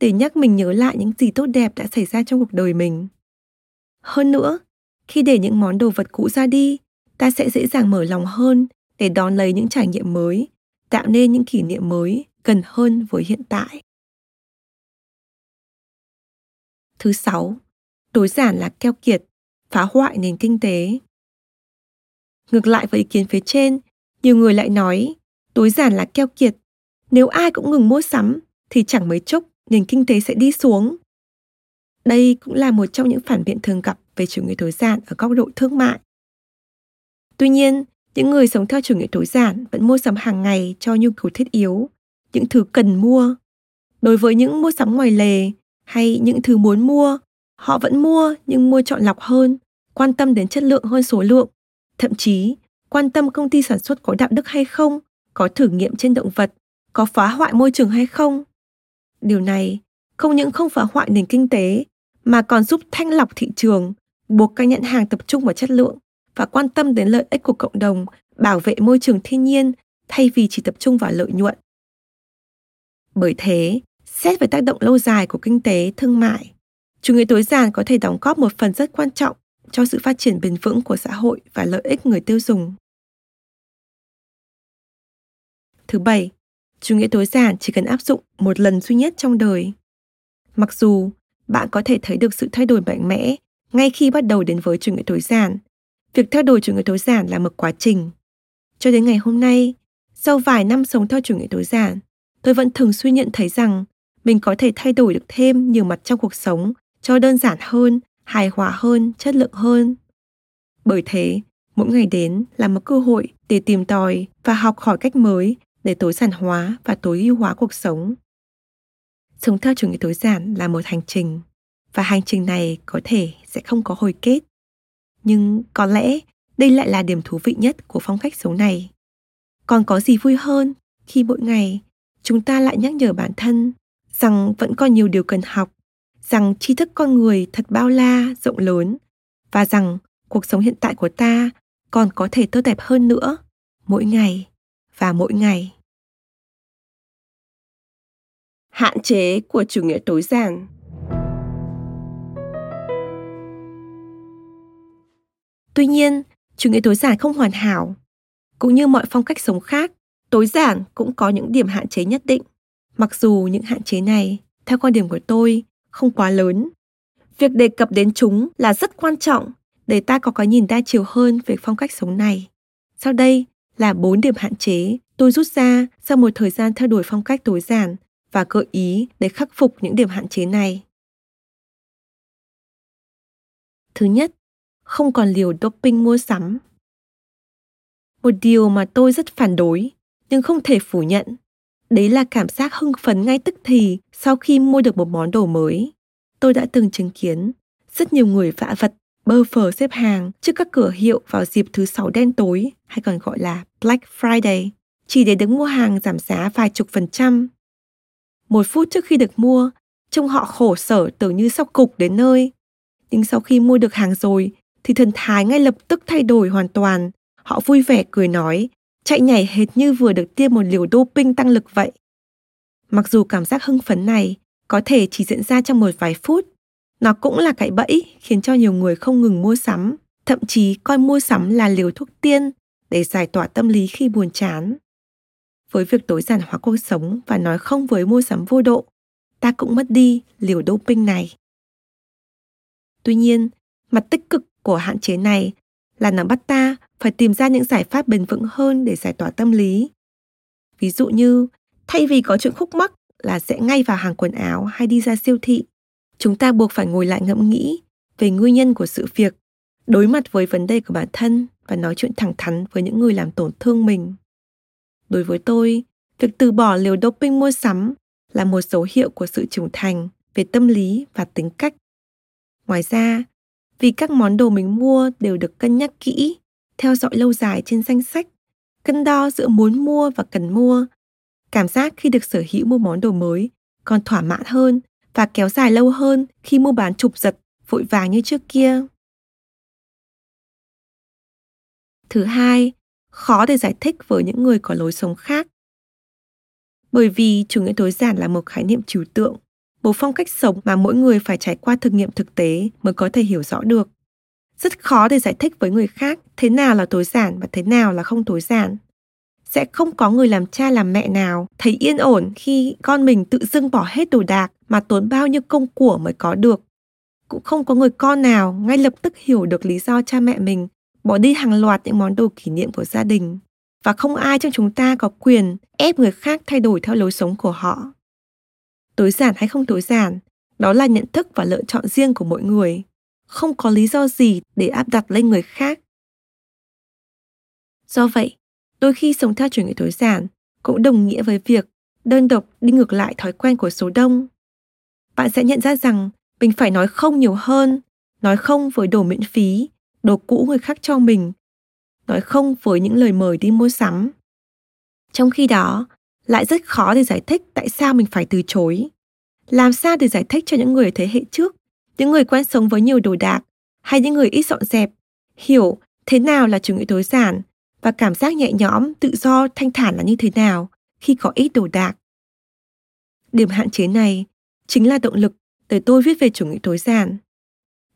để nhắc mình nhớ lại những gì tốt đẹp đã xảy ra trong cuộc đời mình. Hơn nữa, khi để những món đồ vật cũ ra đi, ta sẽ dễ dàng mở lòng hơn để đón lấy những trải nghiệm mới, tạo nên những kỷ niệm mới gần hơn với hiện tại. Thứ sáu, tối giản là keo kiệt, phá hoại nền kinh tế. Ngược lại với ý kiến phía trên, nhiều người lại nói tối giản là keo kiệt. Nếu ai cũng ngừng mua sắm thì chẳng mấy chốc nền kinh tế sẽ đi xuống. Đây cũng là một trong những phản biện thường gặp về chủ nghĩa tối giản ở góc độ thương mại. Tuy nhiên, những người sống theo chủ nghĩa tối giản vẫn mua sắm hàng ngày cho nhu cầu thiết yếu, những thứ cần mua. Đối với những mua sắm ngoài lề hay những thứ muốn mua, họ vẫn mua nhưng mua chọn lọc hơn, quan tâm đến chất lượng hơn số lượng, thậm chí quan tâm công ty sản xuất có đạo đức hay không, có thử nghiệm trên động vật, có phá hoại môi trường hay không. Điều này không những không phá hoại nền kinh tế mà còn giúp thanh lọc thị trường, buộc các nhãn hàng tập trung vào chất lượng và quan tâm đến lợi ích của cộng đồng, bảo vệ môi trường thiên nhiên thay vì chỉ tập trung vào lợi nhuận. Bởi thế, xét về tác động lâu dài của kinh tế, thương mại, chủ nghĩa tối giản có thể đóng góp một phần rất quan trọng cho sự phát triển bền vững của xã hội và lợi ích người tiêu dùng. Thứ bảy, chủ nghĩa tối giản chỉ cần áp dụng một lần duy nhất trong đời. Mặc dù bạn có thể thấy được sự thay đổi mạnh mẽ ngay khi bắt đầu đến với chủ nghĩa tối giản, việc theo đuổi chủ nghĩa tối giản là một quá trình. Cho đến ngày hôm nay, sau vài năm sống theo chủ nghĩa tối giản, tôi vẫn thường suy nhận thấy rằng mình có thể thay đổi được thêm nhiều mặt trong cuộc sống cho đơn giản hơn, hài hòa hơn, chất lượng hơn. Bởi thế, mỗi ngày đến là một cơ hội để tìm tòi và học hỏi cách mới để tối giản hóa và tối ưu hóa cuộc sống. Sống theo chủ nghĩa tối giản là một hành trình và hành trình này có thể sẽ không có hồi kết. Nhưng có lẽ đây lại là điểm thú vị nhất của phong cách sống này. Còn có gì vui hơn khi mỗi ngày chúng ta lại nhắc nhở bản thân rằng vẫn còn nhiều điều cần học, rằng tri thức con người thật bao la, rộng lớn và rằng cuộc sống hiện tại của ta còn có thể tốt đẹp hơn nữa mỗi ngày và mỗi ngày. Hạn chế của chủ nghĩa tối giản Tuy nhiên, chủ nghĩa tối giản không hoàn hảo. Cũng như mọi phong cách sống khác, tối giản cũng có những điểm hạn chế nhất định. Mặc dù những hạn chế này, theo quan điểm của tôi, không quá lớn. Việc đề cập đến chúng là rất quan trọng để ta có cái nhìn đa chiều hơn về phong cách sống này. Sau đây là 4 điểm hạn chế tôi rút ra sau một thời gian theo đuổi phong cách tối giản và gợi ý để khắc phục những điểm hạn chế này. Thứ nhất, không còn liều doping mua sắm. Một điều mà tôi rất phản đối, nhưng không thể phủ nhận, đấy là cảm giác hưng phấn ngay tức thì sau khi mua được một món đồ mới. Tôi đã từng chứng kiến rất nhiều người vạ vật bơ phờ xếp hàng trước các cửa hiệu vào dịp thứ sáu đen tối hay còn gọi là Black Friday chỉ để đứng mua hàng giảm giá vài chục phần trăm. Một phút trước khi được mua, trông họ khổ sở tưởng như sóc cục đến nơi. Nhưng sau khi mua được hàng rồi, thì thần thái ngay lập tức thay đổi hoàn toàn. Họ vui vẻ cười nói, chạy nhảy hệt như vừa được tiêm một liều doping tăng lực vậy. Mặc dù cảm giác hưng phấn này có thể chỉ diễn ra trong một vài phút, nó cũng là cái bẫy khiến cho nhiều người không ngừng mua sắm, thậm chí coi mua sắm là liều thuốc tiên để giải tỏa tâm lý khi buồn chán. Với việc tối giản hóa cuộc sống và nói không với mua sắm vô độ, ta cũng mất đi liều doping này. Tuy nhiên, mặt tích cực của hạn chế này là nó bắt ta phải tìm ra những giải pháp bền vững hơn để giải tỏa tâm lý. Ví dụ như, thay vì có chuyện khúc mắc là sẽ ngay vào hàng quần áo hay đi ra siêu thị, chúng ta buộc phải ngồi lại ngẫm nghĩ về nguyên nhân của sự việc, đối mặt với vấn đề của bản thân và nói chuyện thẳng thắn với những người làm tổn thương mình. Đối với tôi, việc từ bỏ liều doping mua sắm là một dấu hiệu của sự trưởng thành về tâm lý và tính cách. Ngoài ra, vì các món đồ mình mua đều được cân nhắc kỹ, theo dõi lâu dài trên danh sách cân đo giữa muốn mua và cần mua. Cảm giác khi được sở hữu một món đồ mới còn thỏa mãn hơn và kéo dài lâu hơn khi mua bán trục giật vội vàng như trước kia. Thứ hai, khó để giải thích với những người có lối sống khác. Bởi vì chủ nghĩa tối giản là một khái niệm trừu tượng, một phong cách sống mà mỗi người phải trải qua thực nghiệm thực tế mới có thể hiểu rõ được. Rất khó để giải thích với người khác thế nào là tối giản và thế nào là không tối giản. Sẽ không có người làm cha làm mẹ nào thấy yên ổn khi con mình tự dưng bỏ hết đồ đạc mà tốn bao nhiêu công của mới có được. Cũng không có người con nào ngay lập tức hiểu được lý do cha mẹ mình bỏ đi hàng loạt những món đồ kỷ niệm của gia đình và không ai trong chúng ta có quyền ép người khác thay đổi theo lối sống của họ tối giản hay không tối giản, đó là nhận thức và lựa chọn riêng của mỗi người không có lý do gì để áp đặt lên người khác. Do vậy, đôi khi sống theo chủ nghĩa tối giản cũng đồng nghĩa với việc đơn độc đi ngược lại thói quen của số đông. Bạn sẽ nhận ra rằng mình phải nói không nhiều hơn, nói không với đồ miễn phí, đồ cũ người khác cho mình, nói không với những lời mời đi mua sắm. Trong khi đó, lại rất khó để giải thích tại sao mình phải từ chối, làm sao để giải thích cho những người thế hệ trước những người quen sống với nhiều đồ đạc hay những người ít dọn dẹp, hiểu thế nào là chủ nghĩa tối giản và cảm giác nhẹ nhõm, tự do, thanh thản là như thế nào khi có ít đồ đạc. Điểm hạn chế này chính là động lực để tôi viết về chủ nghĩa tối giản.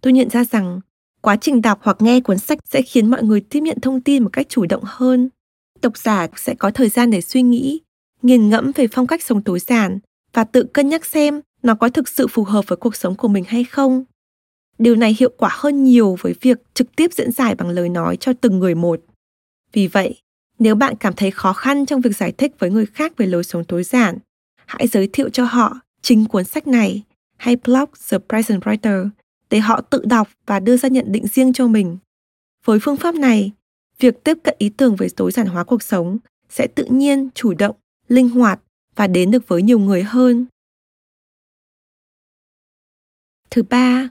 Tôi nhận ra rằng quá trình đọc hoặc nghe cuốn sách sẽ khiến mọi người tiếp nhận thông tin một cách chủ động hơn. Độc giả sẽ có thời gian để suy nghĩ, nghiền ngẫm về phong cách sống tối giản và tự cân nhắc xem nó có thực sự phù hợp với cuộc sống của mình hay không điều này hiệu quả hơn nhiều với việc trực tiếp diễn giải bằng lời nói cho từng người một vì vậy nếu bạn cảm thấy khó khăn trong việc giải thích với người khác về lối sống tối giản hãy giới thiệu cho họ chính cuốn sách này hay blog The Present Writer để họ tự đọc và đưa ra nhận định riêng cho mình. Với phương pháp này, việc tiếp cận ý tưởng về tối giản hóa cuộc sống sẽ tự nhiên, chủ động, linh hoạt và đến được với nhiều người hơn. Thứ ba,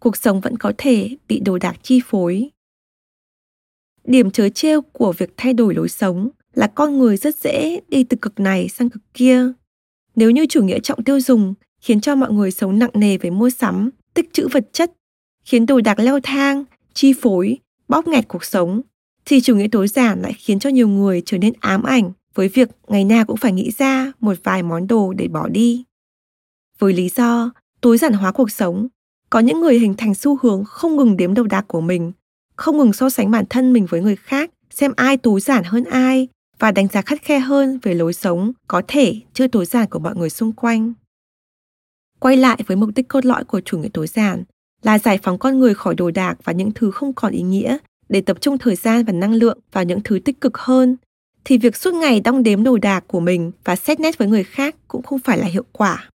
cuộc sống vẫn có thể bị đồ đạc chi phối. Điểm chớ trêu của việc thay đổi lối sống là con người rất dễ đi từ cực này sang cực kia. Nếu như chủ nghĩa trọng tiêu dùng khiến cho mọi người sống nặng nề với mua sắm tích trữ vật chất, khiến đồ đạc leo thang, chi phối, bóp nghẹt cuộc sống, thì chủ nghĩa tối giản lại khiến cho nhiều người trở nên ám ảnh với việc ngày nào cũng phải nghĩ ra một vài món đồ để bỏ đi. Với lý do tối giản hóa cuộc sống, có những người hình thành xu hướng không ngừng đếm đồ đạc của mình, không ngừng so sánh bản thân mình với người khác, xem ai tối giản hơn ai và đánh giá khắt khe hơn về lối sống có thể chưa tối giản của mọi người xung quanh. Quay lại với mục đích cốt lõi của chủ nghĩa tối giản là giải phóng con người khỏi đồ đạc và những thứ không còn ý nghĩa để tập trung thời gian và năng lượng vào những thứ tích cực hơn thì việc suốt ngày đong đếm đồ đạc của mình và xét nét với người khác cũng không phải là hiệu quả.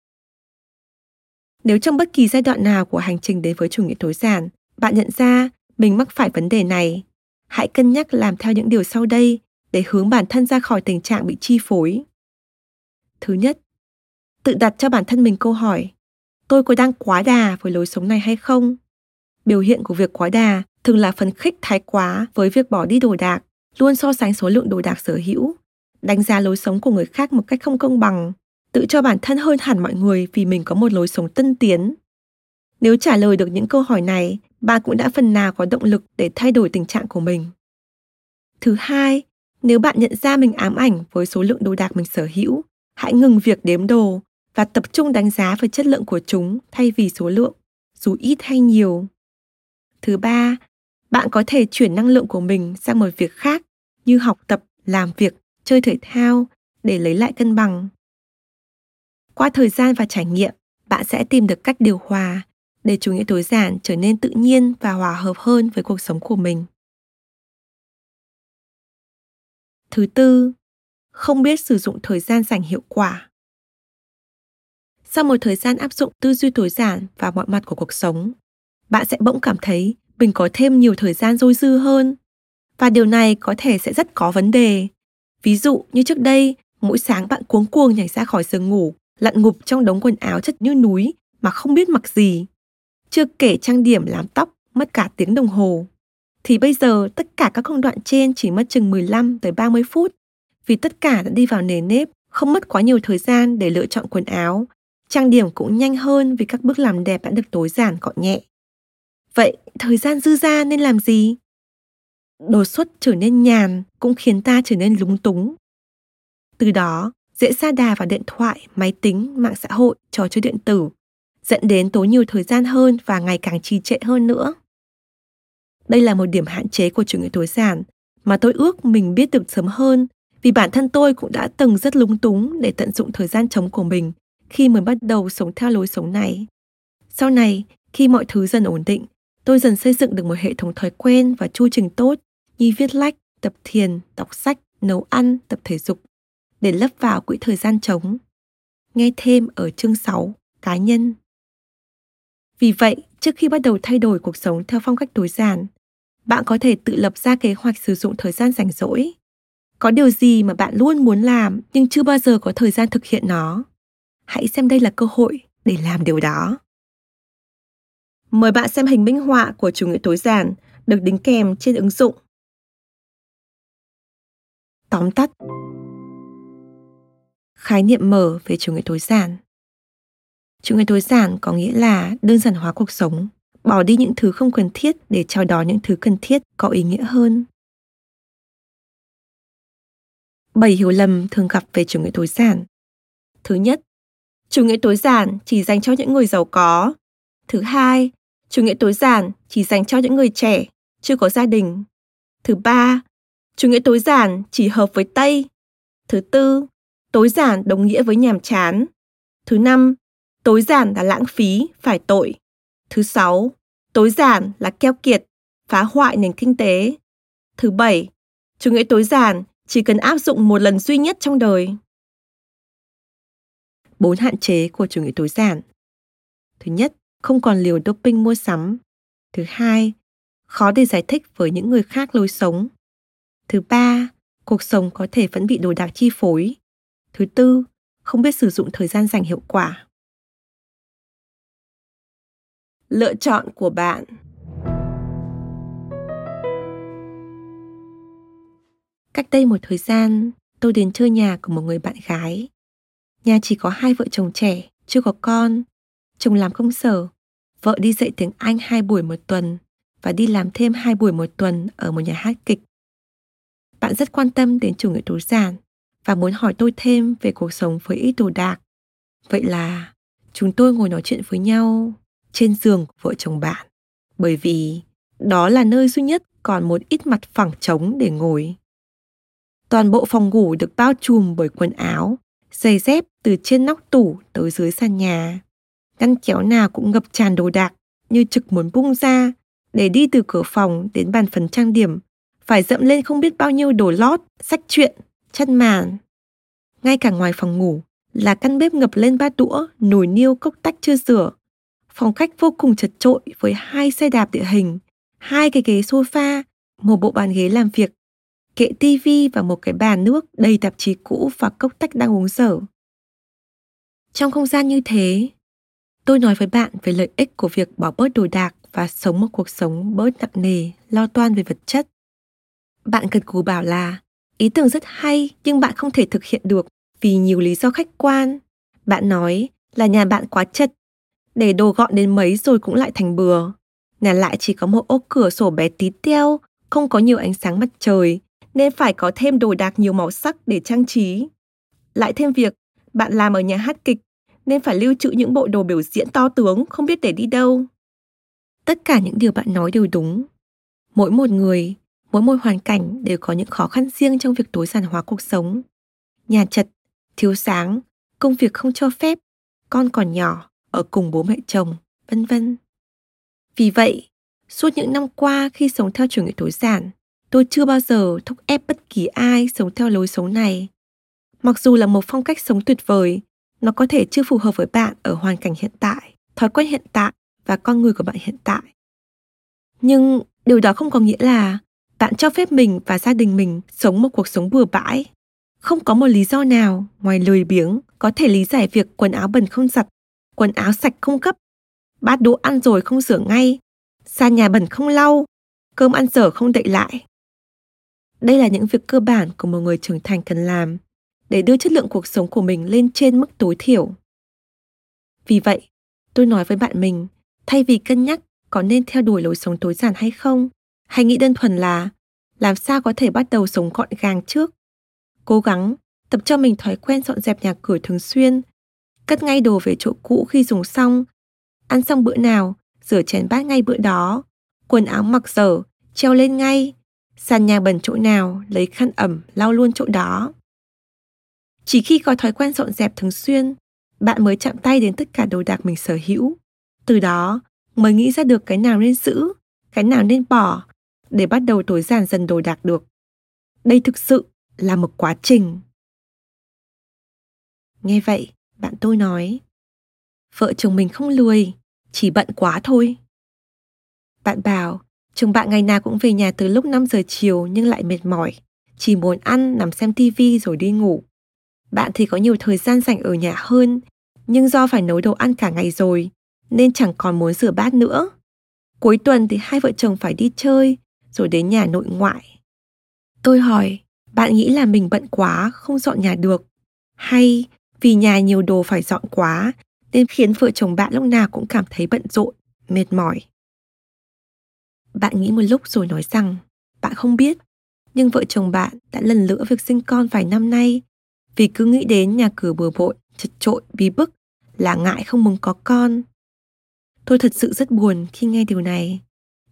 Nếu trong bất kỳ giai đoạn nào của hành trình đến với chủ nghĩa tối giản, bạn nhận ra mình mắc phải vấn đề này, hãy cân nhắc làm theo những điều sau đây để hướng bản thân ra khỏi tình trạng bị chi phối. Thứ nhất, tự đặt cho bản thân mình câu hỏi tôi có đang quá đà với lối sống này hay không biểu hiện của việc quá đà thường là phấn khích thái quá với việc bỏ đi đồ đạc luôn so sánh số lượng đồ đạc sở hữu đánh giá lối sống của người khác một cách không công bằng tự cho bản thân hơn hẳn mọi người vì mình có một lối sống tân tiến nếu trả lời được những câu hỏi này bạn cũng đã phần nào có động lực để thay đổi tình trạng của mình thứ hai nếu bạn nhận ra mình ám ảnh với số lượng đồ đạc mình sở hữu hãy ngừng việc đếm đồ và tập trung đánh giá về chất lượng của chúng thay vì số lượng, dù ít hay nhiều. Thứ ba, bạn có thể chuyển năng lượng của mình sang một việc khác như học tập, làm việc, chơi thể thao để lấy lại cân bằng. Qua thời gian và trải nghiệm, bạn sẽ tìm được cách điều hòa để chủ nghĩa tối giản trở nên tự nhiên và hòa hợp hơn với cuộc sống của mình. Thứ tư, không biết sử dụng thời gian dành hiệu quả. Sau một thời gian áp dụng tư duy tối giản vào mọi mặt của cuộc sống, bạn sẽ bỗng cảm thấy mình có thêm nhiều thời gian dôi dư hơn. Và điều này có thể sẽ rất có vấn đề. Ví dụ như trước đây, mỗi sáng bạn cuống cuồng nhảy ra khỏi giường ngủ, lặn ngục trong đống quần áo chất như núi mà không biết mặc gì. Chưa kể trang điểm làm tóc mất cả tiếng đồng hồ. thì bây giờ tất cả các công đoạn trên chỉ mất chừng 15 tới 30 phút vì tất cả đã đi vào nề nếp, không mất quá nhiều thời gian để lựa chọn quần áo. Trang điểm cũng nhanh hơn vì các bước làm đẹp đã được tối giản gọn nhẹ. Vậy thời gian dư ra nên làm gì? Đột xuất trở nên nhàn cũng khiến ta trở nên lúng túng. Từ đó, dễ xa đà vào điện thoại, máy tính, mạng xã hội, trò chơi điện tử, dẫn đến tốn nhiều thời gian hơn và ngày càng trì trệ hơn nữa. Đây là một điểm hạn chế của chủ nghĩa tối giản mà tôi ước mình biết được sớm hơn vì bản thân tôi cũng đã từng rất lúng túng để tận dụng thời gian trống của mình khi mới bắt đầu sống theo lối sống này. Sau này, khi mọi thứ dần ổn định, tôi dần xây dựng được một hệ thống thói quen và chu trình tốt như viết lách, tập thiền, đọc sách, nấu ăn, tập thể dục để lấp vào quỹ thời gian trống. Nghe thêm ở chương 6, cá nhân. Vì vậy, trước khi bắt đầu thay đổi cuộc sống theo phong cách tối giản, bạn có thể tự lập ra kế hoạch sử dụng thời gian rảnh rỗi. Có điều gì mà bạn luôn muốn làm nhưng chưa bao giờ có thời gian thực hiện nó? Hãy xem đây là cơ hội để làm điều đó. Mời bạn xem hình minh họa của chủ nghĩa tối giản được đính kèm trên ứng dụng. Tóm tắt Khái niệm mở về chủ nghĩa tối giản Chủ nghĩa tối giản có nghĩa là đơn giản hóa cuộc sống, bỏ đi những thứ không cần thiết để chào đón những thứ cần thiết có ý nghĩa hơn. Bảy hiểu lầm thường gặp về chủ nghĩa tối giản. Thứ nhất, chủ nghĩa tối giản chỉ dành cho những người giàu có. Thứ hai, chủ nghĩa tối giản chỉ dành cho những người trẻ, chưa có gia đình. Thứ ba, chủ nghĩa tối giản chỉ hợp với Tây. Thứ tư, tối giản đồng nghĩa với nhàm chán. Thứ năm, tối giản là lãng phí, phải tội. Thứ sáu, tối giản là keo kiệt, phá hoại nền kinh tế. Thứ bảy, chủ nghĩa tối giản chỉ cần áp dụng một lần duy nhất trong đời. Bốn hạn chế của chủ nghĩa tối giản. Thứ nhất, không còn liều doping mua sắm. Thứ hai, khó để giải thích với những người khác lối sống. Thứ ba, cuộc sống có thể vẫn bị đồ đạc chi phối. Thứ tư, không biết sử dụng thời gian dành hiệu quả. Lựa chọn của bạn Cách đây một thời gian, tôi đến chơi nhà của một người bạn gái. Nhà chỉ có hai vợ chồng trẻ, chưa có con. Chồng làm công sở, vợ đi dạy tiếng Anh hai buổi một tuần và đi làm thêm hai buổi một tuần ở một nhà hát kịch. Bạn rất quan tâm đến chủ nghĩa tối giản và muốn hỏi tôi thêm về cuộc sống với ít đồ đạc. Vậy là chúng tôi ngồi nói chuyện với nhau trên giường của vợ chồng bạn bởi vì đó là nơi duy nhất còn một ít mặt phẳng trống để ngồi. Toàn bộ phòng ngủ được bao trùm bởi quần áo, giày dép từ trên nóc tủ tới dưới sàn nhà. Ngăn kéo nào cũng ngập tràn đồ đạc như trực muốn bung ra để đi từ cửa phòng đến bàn phần trang điểm phải dậm lên không biết bao nhiêu đồ lót, sách truyện, chăn màn. Ngay cả ngoài phòng ngủ là căn bếp ngập lên ba đũa, nồi niêu cốc tách chưa rửa. Phòng khách vô cùng chật trội với hai xe đạp địa hình, hai cái ghế sofa, một bộ bàn ghế làm việc kệ tivi và một cái bàn nước đầy tạp chí cũ và cốc tách đang uống dở. Trong không gian như thế, tôi nói với bạn về lợi ích của việc bỏ bớt đồ đạc và sống một cuộc sống bớt nặng nề, lo toan về vật chất. Bạn cần cù bảo là ý tưởng rất hay nhưng bạn không thể thực hiện được vì nhiều lý do khách quan. Bạn nói là nhà bạn quá chật, để đồ gọn đến mấy rồi cũng lại thành bừa. Nhà lại chỉ có một ô cửa sổ bé tí teo, không có nhiều ánh sáng mặt trời, nên phải có thêm đồ đạc nhiều màu sắc để trang trí. Lại thêm việc, bạn làm ở nhà hát kịch nên phải lưu trữ những bộ đồ biểu diễn to tướng không biết để đi đâu. Tất cả những điều bạn nói đều đúng. Mỗi một người, mỗi một hoàn cảnh đều có những khó khăn riêng trong việc tối giản hóa cuộc sống. Nhà chật, thiếu sáng, công việc không cho phép, con còn nhỏ, ở cùng bố mẹ chồng, vân vân. Vì vậy, suốt những năm qua khi sống theo chủ nghĩa tối giản, Tôi chưa bao giờ thúc ép bất kỳ ai sống theo lối sống này. Mặc dù là một phong cách sống tuyệt vời, nó có thể chưa phù hợp với bạn ở hoàn cảnh hiện tại, thói quen hiện tại và con người của bạn hiện tại. Nhưng điều đó không có nghĩa là bạn cho phép mình và gia đình mình sống một cuộc sống bừa bãi. Không có một lý do nào ngoài lười biếng có thể lý giải việc quần áo bẩn không giặt, quần áo sạch không cấp, bát đũa ăn rồi không rửa ngay, sàn nhà bẩn không lau, cơm ăn dở không đậy lại. Đây là những việc cơ bản của một người trưởng thành cần làm để đưa chất lượng cuộc sống của mình lên trên mức tối thiểu. Vì vậy, tôi nói với bạn mình, thay vì cân nhắc có nên theo đuổi lối sống tối giản hay không, hãy nghĩ đơn thuần là làm sao có thể bắt đầu sống gọn gàng trước. Cố gắng tập cho mình thói quen dọn dẹp nhà cửa thường xuyên, cất ngay đồ về chỗ cũ khi dùng xong, ăn xong bữa nào, rửa chén bát ngay bữa đó, quần áo mặc dở, treo lên ngay, sàn nhà bẩn chỗ nào, lấy khăn ẩm lau luôn chỗ đó. Chỉ khi có thói quen dọn dẹp thường xuyên, bạn mới chạm tay đến tất cả đồ đạc mình sở hữu. Từ đó mới nghĩ ra được cái nào nên giữ, cái nào nên bỏ để bắt đầu tối giản dần đồ đạc được. Đây thực sự là một quá trình. Nghe vậy, bạn tôi nói, vợ chồng mình không lười, chỉ bận quá thôi. Bạn bảo, chồng bạn ngày nào cũng về nhà từ lúc 5 giờ chiều nhưng lại mệt mỏi, chỉ muốn ăn, nằm xem tivi rồi đi ngủ. Bạn thì có nhiều thời gian dành ở nhà hơn, nhưng do phải nấu đồ ăn cả ngày rồi, nên chẳng còn muốn rửa bát nữa. Cuối tuần thì hai vợ chồng phải đi chơi, rồi đến nhà nội ngoại. Tôi hỏi, bạn nghĩ là mình bận quá, không dọn nhà được? Hay vì nhà nhiều đồ phải dọn quá, nên khiến vợ chồng bạn lúc nào cũng cảm thấy bận rộn, mệt mỏi? Bạn nghĩ một lúc rồi nói rằng, bạn không biết, nhưng vợ chồng bạn đã lần lữa việc sinh con vài năm nay vì cứ nghĩ đến nhà cửa bừa bộn, chật trội, bí bức là ngại không muốn có con. Tôi thật sự rất buồn khi nghe điều này.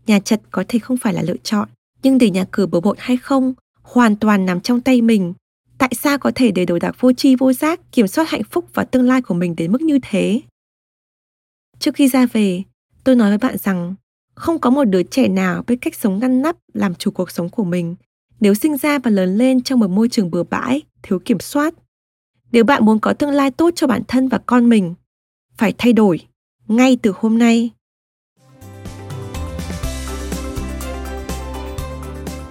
Nhà chật có thể không phải là lựa chọn, nhưng để nhà cửa bừa bộn hay không hoàn toàn nằm trong tay mình. Tại sao có thể để đồ đạc vô tri vô giác kiểm soát hạnh phúc và tương lai của mình đến mức như thế? Trước khi ra về, tôi nói với bạn rằng không có một đứa trẻ nào biết cách sống ngăn nắp làm chủ cuộc sống của mình nếu sinh ra và lớn lên trong một môi trường bừa bãi, thiếu kiểm soát. Nếu bạn muốn có tương lai tốt cho bản thân và con mình, phải thay đổi ngay từ hôm nay.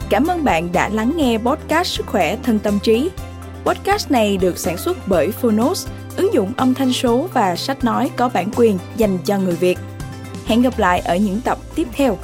Cảm ơn bạn đã lắng nghe podcast Sức khỏe thân tâm trí. Podcast này được sản xuất bởi Phonos, ứng dụng âm thanh số và sách nói có bản quyền dành cho người Việt. Hẹn gặp lại ở những tập tiếp theo.